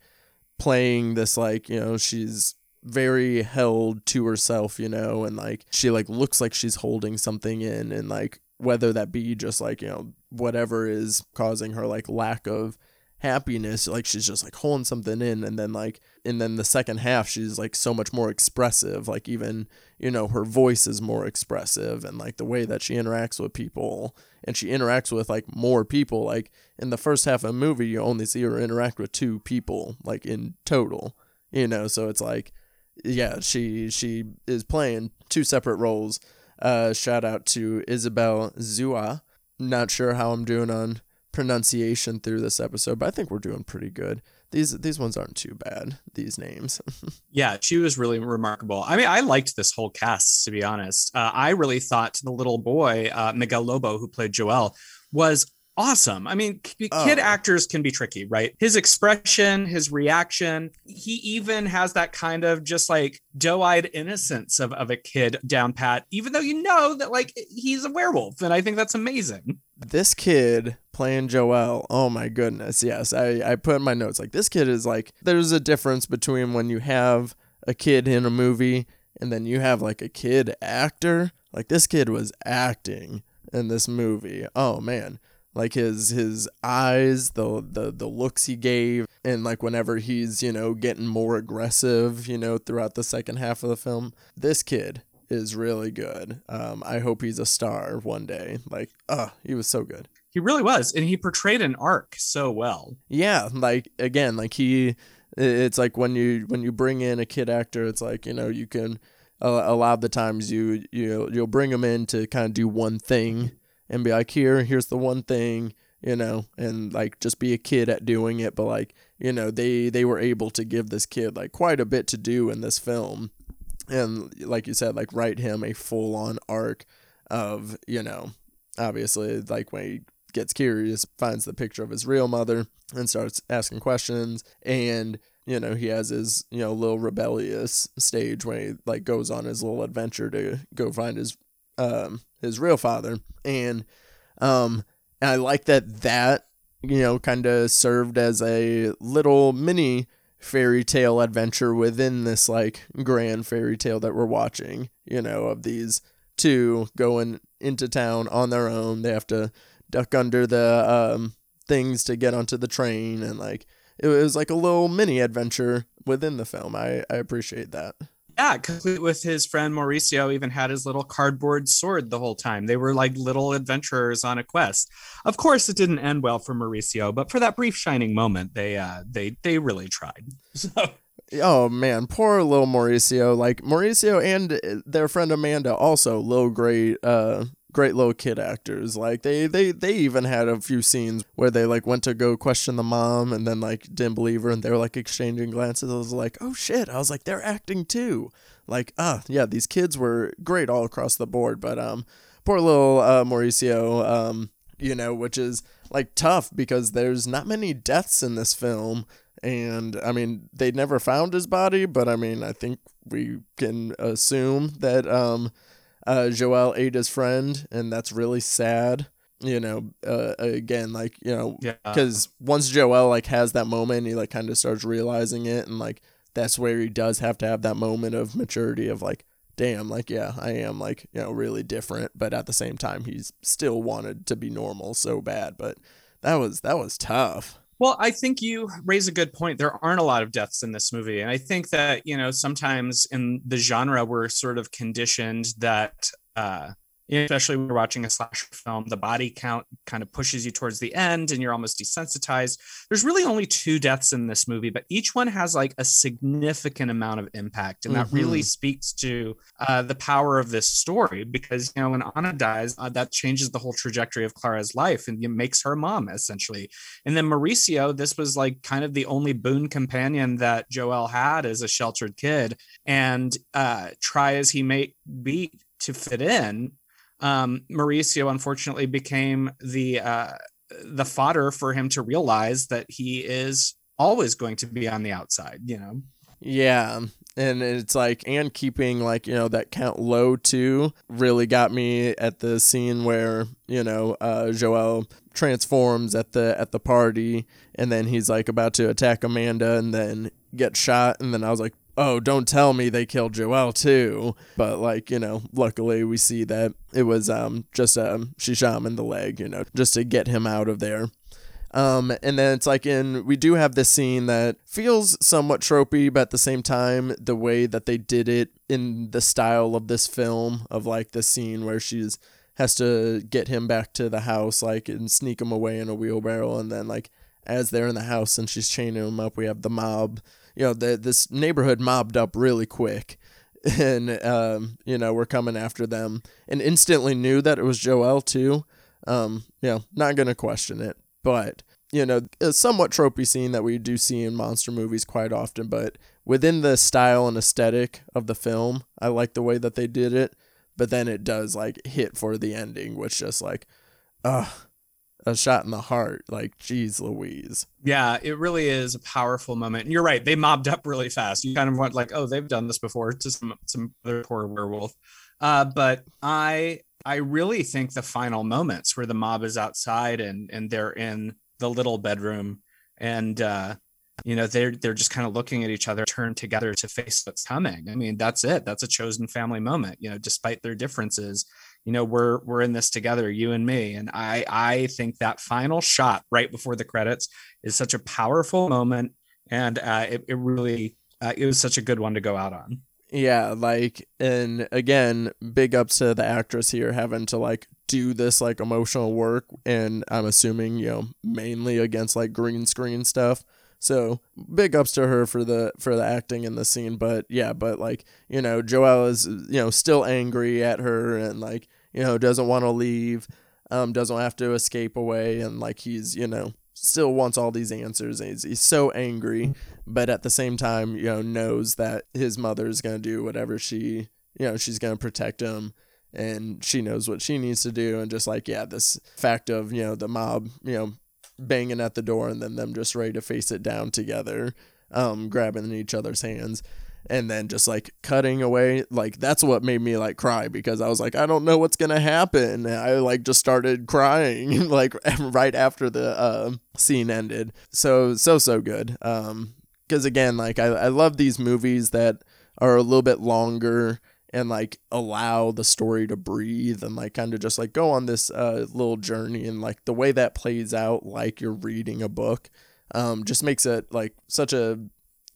playing this like you know she's very held to herself, you know, and like she like looks like she's holding something in, and like whether that be just like you know whatever is causing her like lack of happiness like she's just like holding something in and then like and then the second half she's like so much more expressive like even you know her voice is more expressive and like the way that she interacts with people and she interacts with like more people like in the first half of the movie you only see her interact with two people like in total you know? So it's like yeah she she is playing two separate roles uh shout out to Isabél Zuaa not sure how i'm doing on pronunciation through this episode, but I think we're doing pretty good. These these ones aren't too bad. These names. yeah, she was really remarkable. I mean, I liked this whole cast to be honest. Uh, I really thought the little boy uh, Miguel Lobo, who played Joel, was awesome. I mean, oh. kid oh. actors can be tricky, right? His expression, his reaction, he even has that kind of just like doe-eyed innocence of, of a kid down pat, even though you know that like he's a werewolf. And I think that's amazing. This kid playing Joel, oh my goodness. Yes, I, I put in my notes like this kid is like there's a difference between when you have a kid in a movie and then you have like a kid actor. Like this kid was acting in this movie. Oh man like his his eyes the the the looks he gave and like whenever he's you know getting more aggressive you know throughout the second half of the film this kid is really good. Um i hope he's a star one day. Like uh he was so good. He really was and he portrayed an arc so well. Yeah like again like he it's like when you when you bring in a kid actor it's like you know you can uh, a lot of the times you you you'll bring them in to kind of do one thing and be like, here, here's the one thing, you know, and like just be a kid at doing it. But like, you know, they they were able to give this kid like quite a bit to do in this film, and like you said, like write him a full on arc of you know, obviously like when he gets curious, finds the picture of his real mother and starts asking questions and you know he has his you know little rebellious stage when he like goes on his little adventure to go find his um his real father, and um, and I like that that you know kind of served as a little mini fairy tale adventure within this like grand fairy tale that we're watching. You know, of these two going into town on their own. They have to duck under the um things to get onto the train and like it was like a little mini adventure within the film. I, I appreciate that. Yeah, complete with his friend Mauricio, even had his little cardboard sword the whole time. They were like little adventurers on a quest. Of course, it didn't end well for Mauricio, but for that brief shining moment, they uh, they they really tried. So. Oh man, poor little Mauricio. Like Mauricio and their friend Amanda, also little great uh great little kid actors. Like they they they even had a few scenes where they like went to go question the mom and then like didn't believe her and they were like exchanging glances. I was like, oh shit. I was like, they're acting too. Like, ah, uh, yeah, these kids were great all across the board. But um poor little uh Mauricio, um, you know, which is like tough because there's not many deaths in this film. And I mean, they never found his body, but I mean, I think we can assume that um uh, Joel ate his friend, and that's really sad. You know, uh, again, like you know, because yeah. once Joel like has that moment, he like kind of starts realizing it, and like that's where he does have to have that moment of maturity of like damn, like yeah, I am like you know really different, but at the same time, he's still wanted to be normal so bad. But that was that was tough. Well, I think you raise a good point. There aren't a lot of deaths in this movie. And I think that, you know, sometimes in the genre, we're sort of conditioned that uh, especially when you're watching a slasher film, the body count kind of pushes you towards the end and you're almost desensitized. There's really only two deaths in this movie, but each one has like a significant amount of impact. And that really speaks to uh, the power of this story because, you know, when Anna dies, uh, that changes the whole trajectory of Clara's life and it makes her mom essentially. And then Mauricio, this was like kind of the only boon companion that Joel had as a sheltered kid. And uh, try as he may be to fit in, um, Mauricio unfortunately became the uh, the fodder for him to realize that he is always going to be on the outside. You know, Yeah. And it's like, and keeping like, you know, that count low too really got me at the scene where, you know, uh, Joel transforms at the, at the party and then he's like about to attack Amanda and then get shot. And then I was like, oh, don't tell me they killed Joel too. But like, you know, luckily we see that it was, um, just, um, she shot him in the leg, you know, just to get him out of there. Um, and then it's like in we do have this scene that feels somewhat tropey, but at the same time, the way that they did it in the style of this film of like the scene where she's has to get him back to the house, like and sneak him away in a wheelbarrow, and then like as they're in the house and she's chaining him up, we have the mob. You know, the, this neighborhood mobbed up really quick. And um, you know, we're coming after them. And instantly knew that it was Joel too. Um, you know, not gonna question it. But you know a somewhat tropey scene that we do see in monster movies quite often. But within the style and aesthetic of the film i like the way that they did it. But then it does like hit for the ending which just like uh a shot in the heart like geez louise yeah, it really is a powerful moment. And you're right; they mobbed up really fast. You kind of went like, "Oh, they've done this before" to some some other poor werewolf. Uh, but I I really think the final moments where the mob is outside and and they're in the little bedroom and uh, you know they're they're just kind of looking at each other, turn together to face what's coming. I mean, that's it. That's a chosen family moment. You know, despite their differences, you know we're we're in this together, you and me. And I I think that final shot right before the credits is such a powerful moment, and uh, it it really uh, it was such a good one to go out on. yeah like and again big ups to the actress here having to like do this like emotional work. And i'm assuming you know mainly against like green screen stuff. So big ups to her for the for the acting in the scene. But yeah but like you know joel is you know still angry at her. And like you know doesn't want to leave um doesn't have to escape away and like he's you know still wants all these answers and he's, he's so angry but at the same time you know knows that his mother's going to do whatever she you know she's going to protect him and she knows what she needs to do and just like yeah this fact of you know the mob you know banging at the door and then them just ready to face it down together um grabbing each other's hands and then just like cutting away like that's what made me like cry because i was like i don't know what's gonna happen. And i like just started crying like right after the uh, scene ended. So so so good. Um because again like I, I love these movies that are a little bit longer and like allow the story to breathe and like kind of just like go on this uh little journey and like the way that plays out like you're reading a book um just makes it like such a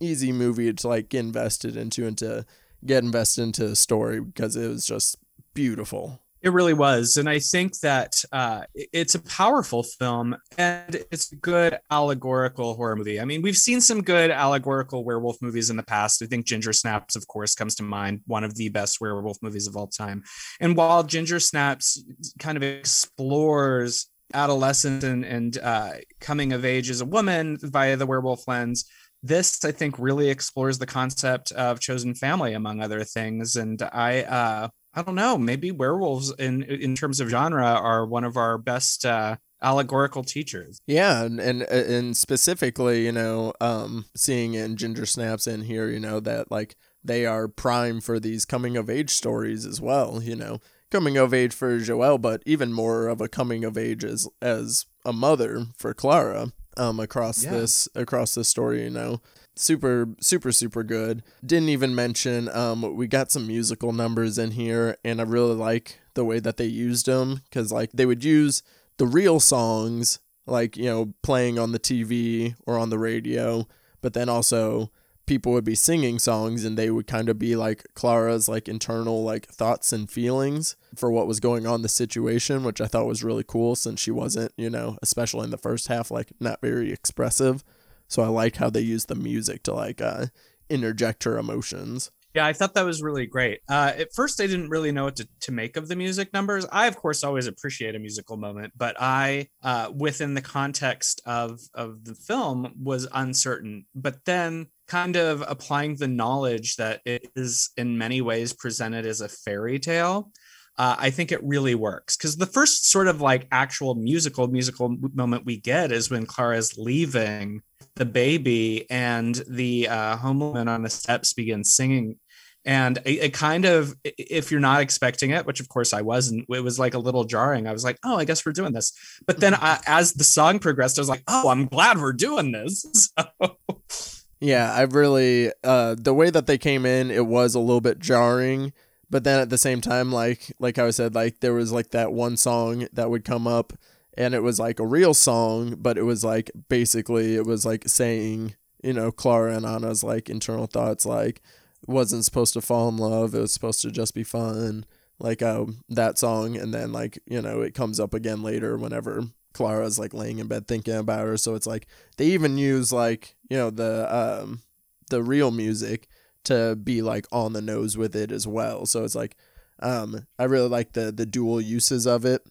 easy movie to like get invested into and to get invested into the story because it was just beautiful It really was, and I think that uh, it's a powerful film, and it's a good allegorical horror movie. I mean, we've seen some good allegorical werewolf movies in the past. I think Ginger Snaps, of course, comes to mind, one of the best werewolf movies of all time. And while Ginger Snaps kind of explores adolescence and, and uh, coming of age as a woman via the werewolf lens, this I think really explores the concept of chosen family, among other things. And I, uh, I don't know, maybe werewolves in in terms of genre are one of our best uh, allegorical teachers. Yeah, and, and and specifically, you know, um, seeing in Ginger Snaps in here, you know, that like they are prime for these coming of age stories as well. You know, coming of age for Joel, but even more of a coming of age as as a mother for Clara. Um, across Yeah. this across this story, you know. super super super good didn't even mention um we got some musical numbers in here and i really like the way that they used them because like they would use the real songs like you know playing on the tv or on the radio but then also people would be singing songs and they would kind of be like clara's like internal like thoughts and feelings for what was going on the situation which i thought was really cool since she wasn't you know especially in the first half like not very expressive so I like how they use the music to like uh, interject her emotions. Yeah, I thought that was really great. Uh, at first, I didn't really know what to, to make of the music numbers. I, of course, always appreciate a musical moment, but I, uh, within the context of of the film, was uncertain. But then, kind of applying the knowledge that it is in many ways presented as a fairy tale, uh, I think it really works. Because the first sort of like actual musical musical moment we get is when Clara's leaving the baby and the uh, home woman on the steps begins singing. And it, it, kind of if you're not expecting it which of course i wasn't it was like a little jarring. I was like oh i guess we're doing this. But then I, as the song progressed i was like oh i'm glad we're doing this. So. Yeah i really uh the way that they came in it was a little bit jarring but then at the same time like like i said like there was like that one song that would come up and it was like a real song, but it was like basically it was like saying, you know, Clara and Anna's like internal thoughts, like wasn't supposed to fall in love, it was supposed to just be fun, like um that song, and then like you know it comes up again later whenever Clara's like laying in bed thinking about her, so it's like they even use like you know the um the real music to be like on the nose with it as well, so it's like um I really like the the dual uses of it.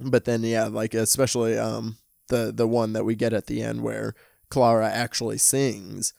But then yeah, like especially um the the one that we get at the end where Clara actually sings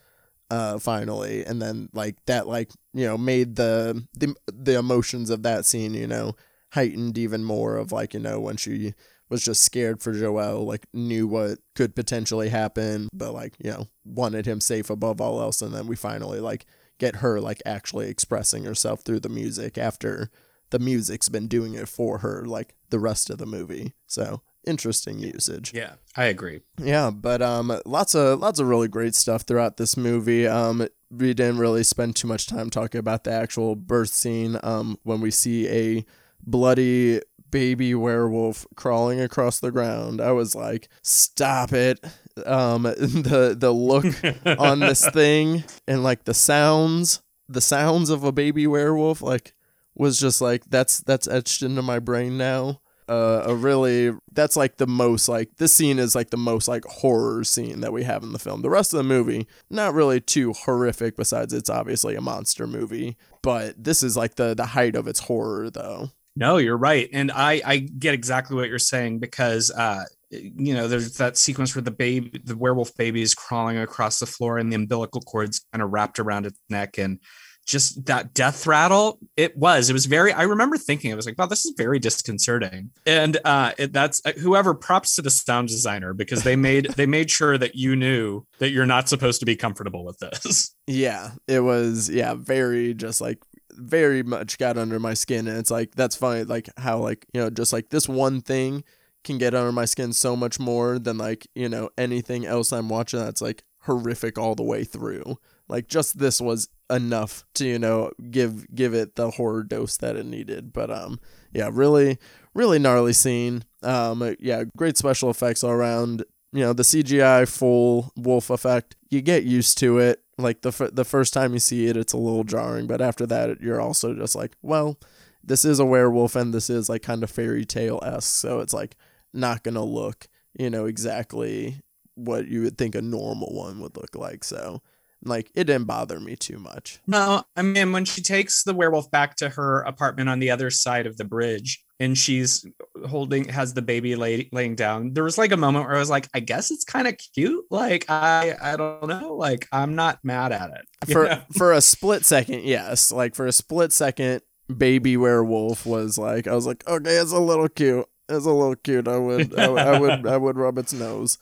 uh finally. And then like that like you know made the the the emotions of that scene you know heightened even more of like you know when she was just scared for Joel like knew what could potentially happen but like you know wanted him safe above all else and then we finally like get her like actually expressing herself through the music after the music's been doing it for her like the rest of the movie. So interesting usage. Yeah, I agree. Yeah, but um lots of lots of really great stuff throughout this movie. Um we didn't really spend too much time talking about the actual birth scene um when we see a bloody baby werewolf crawling across the ground. I was like, "Stop it." Um the the look on this thing and like the sounds, the sounds of a baby werewolf like was just like that's that's etched into my brain now. Uh, a really that's like the most like this scene is like the most like horror scene that we have in the film. The rest of the movie not really too horrific. Besides, it's obviously a monster movie, but this is like the the height of its horror though. No, you're right, and I I get exactly what you're saying because uh you know there's that sequence where the baby the werewolf baby is crawling across the floor and the umbilical cord's kind of wrapped around its neck and just that death rattle it was it was very i remember thinking I was like wow this is very disconcerting. And uh it, that's uh, whoever props to the sound designer because they made they made sure that you knew that you're not supposed to be comfortable with this. Yeah it was yeah very just like very much got under my skin and it's like that's funny like how like you know just like this one thing can get under my skin so much more than like you know anything else i'm watching that's like horrific all the way through like just this was enough to you know give give it the horror dose that it needed. But um yeah, really really gnarly scene. Um yeah, great special effects all around. You know the CGI full wolf effect. You get used to it. Like the f- the first time you see it, it's a little jarring, but after that, you're also just like, well, this is a werewolf, and this is like kind of fairy tale esque. So it's like not gonna look, you know, exactly what you would think a normal one would look like. So like it didn't bother me too much. No, I mean when she takes the werewolf back to her apartment on the other side of the bridge and she's holding has the baby lay, laying down. There was like a moment where I was like, I guess it's kind of cute. Like I I don't know. Like I'm not mad at it. For know? for a split second, yes. Like for a split second, baby werewolf was like I was like, okay, it's a little cute. It's a little cute. I would I, I would I would rub its nose.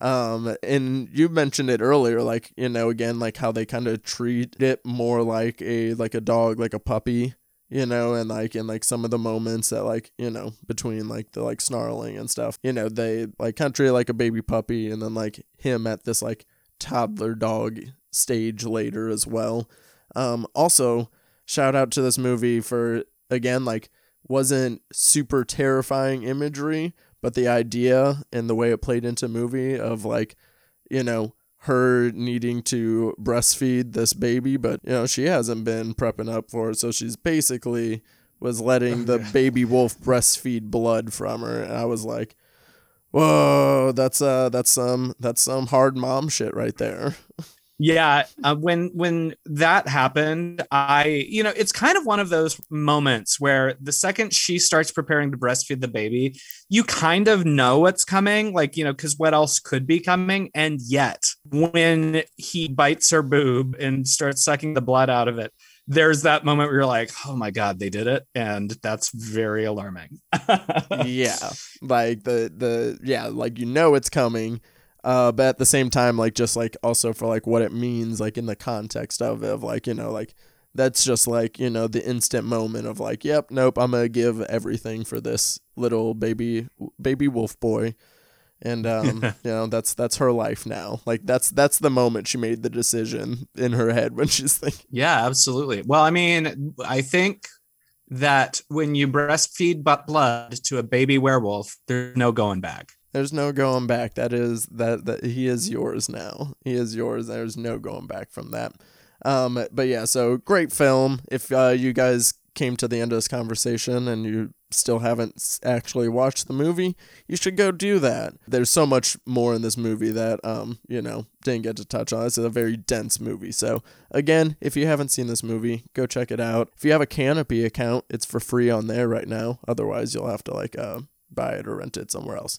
Um, and you mentioned it earlier, like you know, again, like how they kind of treat it more like a like a dog, like a puppy, you know, and like in like some of the moments that like you know between like the like snarling and stuff, you know, they like it like a baby puppy, and then like him at this like toddler dog stage later as well. Um, also, shout out to this movie for again like wasn't super terrifying imagery, but the idea and the way it played into movie of like, you know, her needing to breastfeed this baby, but you know, she hasn't been prepping up for it, so she's basically was letting the baby wolf breastfeed blood from her. And I was like, Whoa, that's uh that's some that's some hard mom shit right there. Yeah, uh, when when that happened, I you know it's kind of one of those moments where the second she starts preparing to breastfeed the baby, you kind of know what's coming, like you know, because what else could be coming? And yet, when he bites her boob and starts sucking the blood out of it, there's that moment where you're like, oh my god, they did it, and that's very alarming. yeah. Like the the yeah, like you know it's coming. Uh, but at the same time, like just like also for like what it means, like in the context of it, of like you know, like that's just like you know the instant moment of like, yep, nope, I'm gonna give everything for this little baby baby wolf boy, and um, you know that's that's her life now. Like that's that's the moment she made the decision in her head when she's thinking. Yeah, absolutely. Well, I mean, I think that when you breastfeed but blood to a baby werewolf, there's no going back. There's no going back. That is that that he is yours now. He is yours. There's no going back from that. Um, but yeah, so great film. If uh, you guys came to the end of this conversation and you still haven't actually watched the movie, you should go do that. There's so much more in this movie that um, you know, didn't get to touch on. It's a very dense movie. So again, if you haven't seen this movie, go check it out. If you have a Kanopy account, it's for free on there right now. Otherwise, you'll have to like uh, buy it or rent it somewhere else.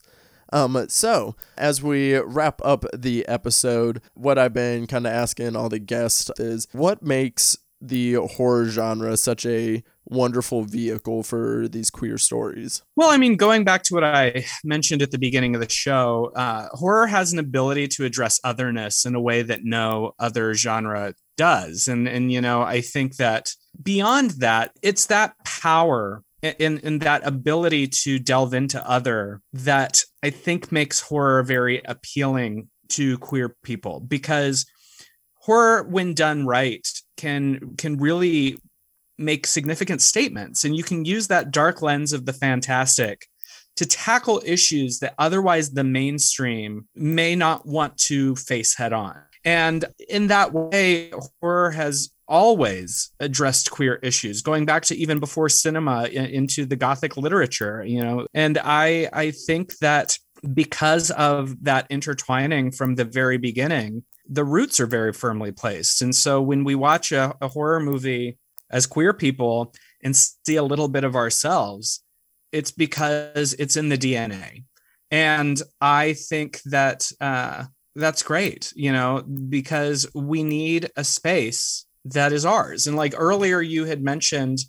Um, so as we wrap up the episode, what I've been kind of asking all the guests is what makes the horror genre such a wonderful vehicle for these queer stories. Well, I mean, going back to what I mentioned at the beginning of the show, uh, horror has an ability to address otherness in a way that no other genre does. And and you know, I think that beyond that, it's that power in in that ability to delve into other that I think makes horror very appealing to queer people because horror when done right can can really make significant statements. And you can use that dark lens of the fantastic to tackle issues that otherwise the mainstream may not want to face head on. And in that way horror has always addressed queer issues going back to even before cinema into the gothic literature you know? And i i think that because of that intertwining from the very beginning the roots are very firmly placed. And so when we watch a, a horror movie as queer people and see a little bit of ourselves it's because it's in the dna and i think that uh, that's great you know because we need a space that is ours and like earlier you had mentioned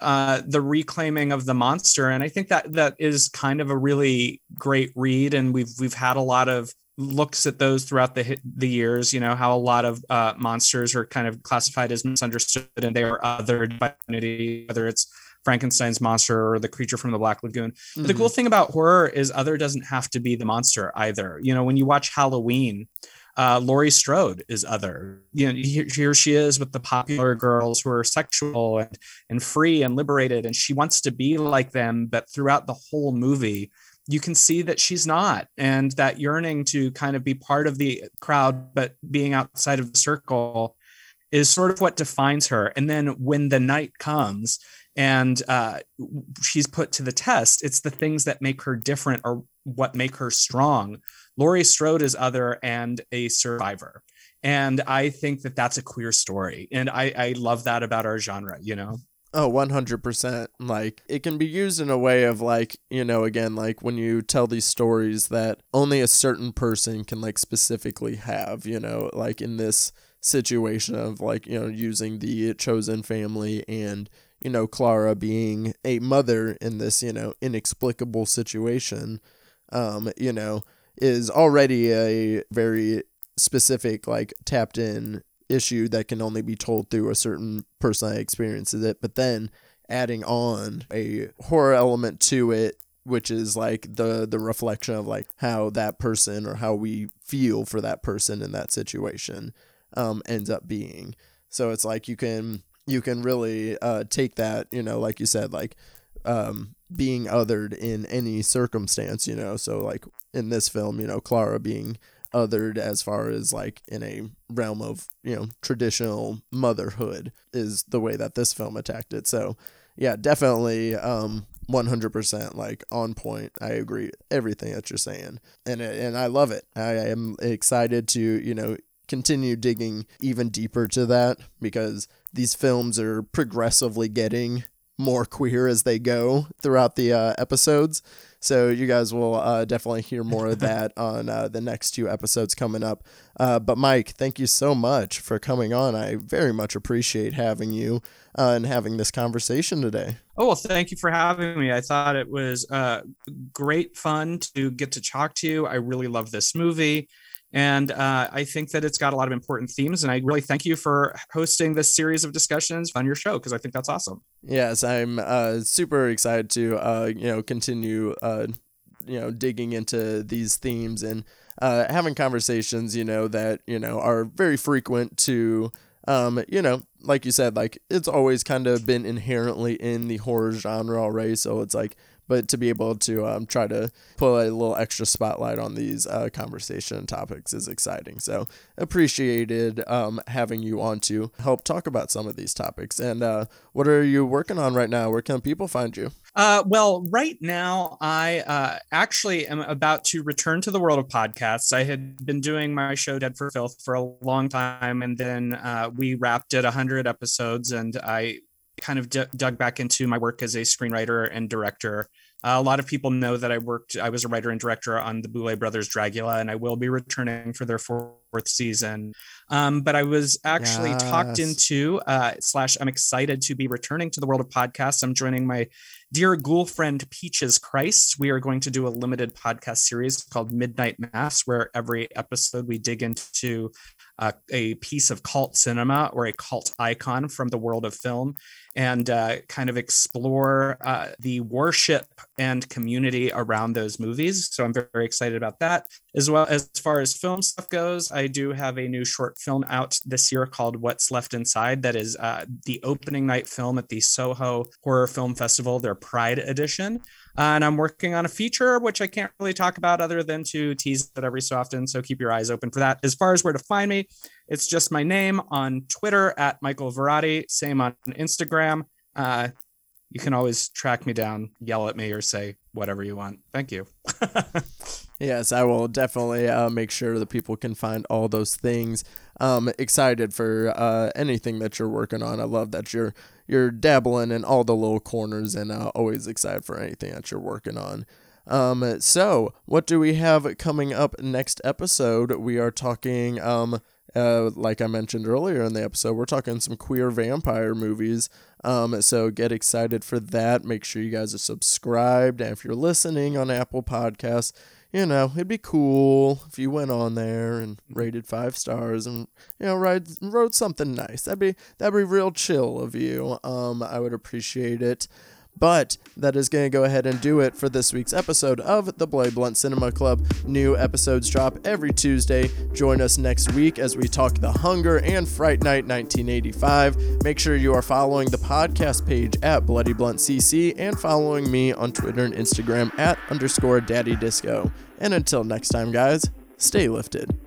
uh, the reclaiming of the monster and i think that that is kind of a really great read and we've we've had a lot of looks at those throughout the the years you know how a lot of uh, monsters are kind of classified as misunderstood and they are othered by community whether it's frankenstein's monster or the creature from the black lagoon the Mhm. cool thing about horror is other doesn't have to be the monster either. You know, when you watch Halloween, uh, Laurie Strode is other. You know, here, she is with the popular girls who are sexual and, and free and liberated, and she wants to be like them. But throughout the whole movie, you can see that she's not. And that yearning to kind of be part of the crowd, but being outside of the circle is sort of what defines her. And then when the night comes, and uh, she's put to the test. It's the things that make her different or what make her strong. Laurie Strode is other and a survivor. And I think that that's a queer story. And I, I love that about our genre, you know? Oh, 100%. Like, it can be used in a way of, like, you know, again, like when you tell these stories that only a certain person can, like, specifically have, you know, like in this situation of, like, you know, using the chosen family and, you know, Clara being a mother in this, you know, inexplicable situation, um, you know, is already a very specific, like, tapped in issue that can only be told through a certain person that experiences it, but then adding on a horror element to it which is like the the reflection of like how that person or how we feel for that person in that situation um, ends up being. So it's like you can you can really uh, take that, you know, like you said, like um, being othered in any circumstance, you know. So like in this film, you know, Clara being othered as far as like in a realm of you know traditional motherhood is the way that this film attacked it. So yeah, definitely um 100% like on point. I agree everything that you're saying. And and I love it. I am excited to, you know, continue digging even deeper to that because these films are progressively getting more queer as they go throughout the uh, episodes. So you guys will uh, definitely hear more of that on uh, the next two episodes coming up. Uh, but Mike, thank you so much for coming on. I very much appreciate having you uh, and having this conversation today. Oh, well, thank you for having me. I thought it was uh, great fun to get to talk to you. I really love this movie. And uh, I think that it's got a lot of important themes. And I really thank you for hosting this series of discussions on your show because I think that's awesome. Yes, I'm uh, super excited to uh, you know continue uh, you know digging into these themes and uh, having conversations you know that you know are very frequent to um, you know like you said like it's always kind of been inherently in the horror genre already so it's like but to be able to um, try to put a little extra spotlight on these uh, conversation topics is exciting. So appreciated um, having you on to help talk about some of these topics. And uh, what are you working on right now? Where can people find you? Uh, well, right now, I uh, actually am about to return to the world of podcasts. I had been doing my show Dead for Filth for a long time, and then uh, we wrapped at 100 episodes, and I kind of d- dug back into my work as a screenwriter and director. Uh, a lot of people know that I worked, I was a writer and director on the Boulet Brothers Dragula, and I will be returning for their fourth season. Um, but I was actually yes. talked into, uh, slash, I'm excited to be returning to the world of podcasts. I'm joining my dear ghoul friend Peaches Christ. We are going to do a limited podcast series called Midnight Mass, where every episode we dig into uh, a piece of cult cinema or a cult icon from the world of film and uh, kind of explore uh, the worship and community around those movies. So I'm very, excited about that. As well as far as film stuff goes, I do have a new short film out this year called What's Left Inside. That is uh, the opening night film at the Soho Horror Film Festival, their Pride edition. And I'm working on a feature, which I can't really talk about other than to tease it every so often. So keep your eyes open for that. As far as where to find me, it's just my name on Twitter at Michael Varrati, same on Instagram. Uh, you can always track me down, yell at me, or say whatever you want. Thank you. yes, I will definitely uh, make sure that people can find all those things. Um, excited for uh, anything that you're working on. I love that you're you're dabbling in all the little corners and uh, always excited for anything that you're working on. Um, so what do we have coming up next episode? We are talking, um, uh, like I mentioned earlier in the episode, we're talking some queer vampire movies. Um, so get excited for that. Make sure you guys are subscribed. And if you're listening on Apple Podcasts, you know, it'd be cool if you went on there and rated five stars and you know, write, wrote something nice. That'd be that'd be real chill of you. Um, I would appreciate it. But that is going to go ahead and do it for this week's episode of the Bloody Blunt Cinema Club. New episodes drop every Tuesday. Join us next week as we talk The Hunger and Fright Night 1985. Make sure you are following the podcast page at Bloody Blunt CC and following me on Twitter and Instagram at underscore Daddy Disco. And until next time, guys, stay lifted.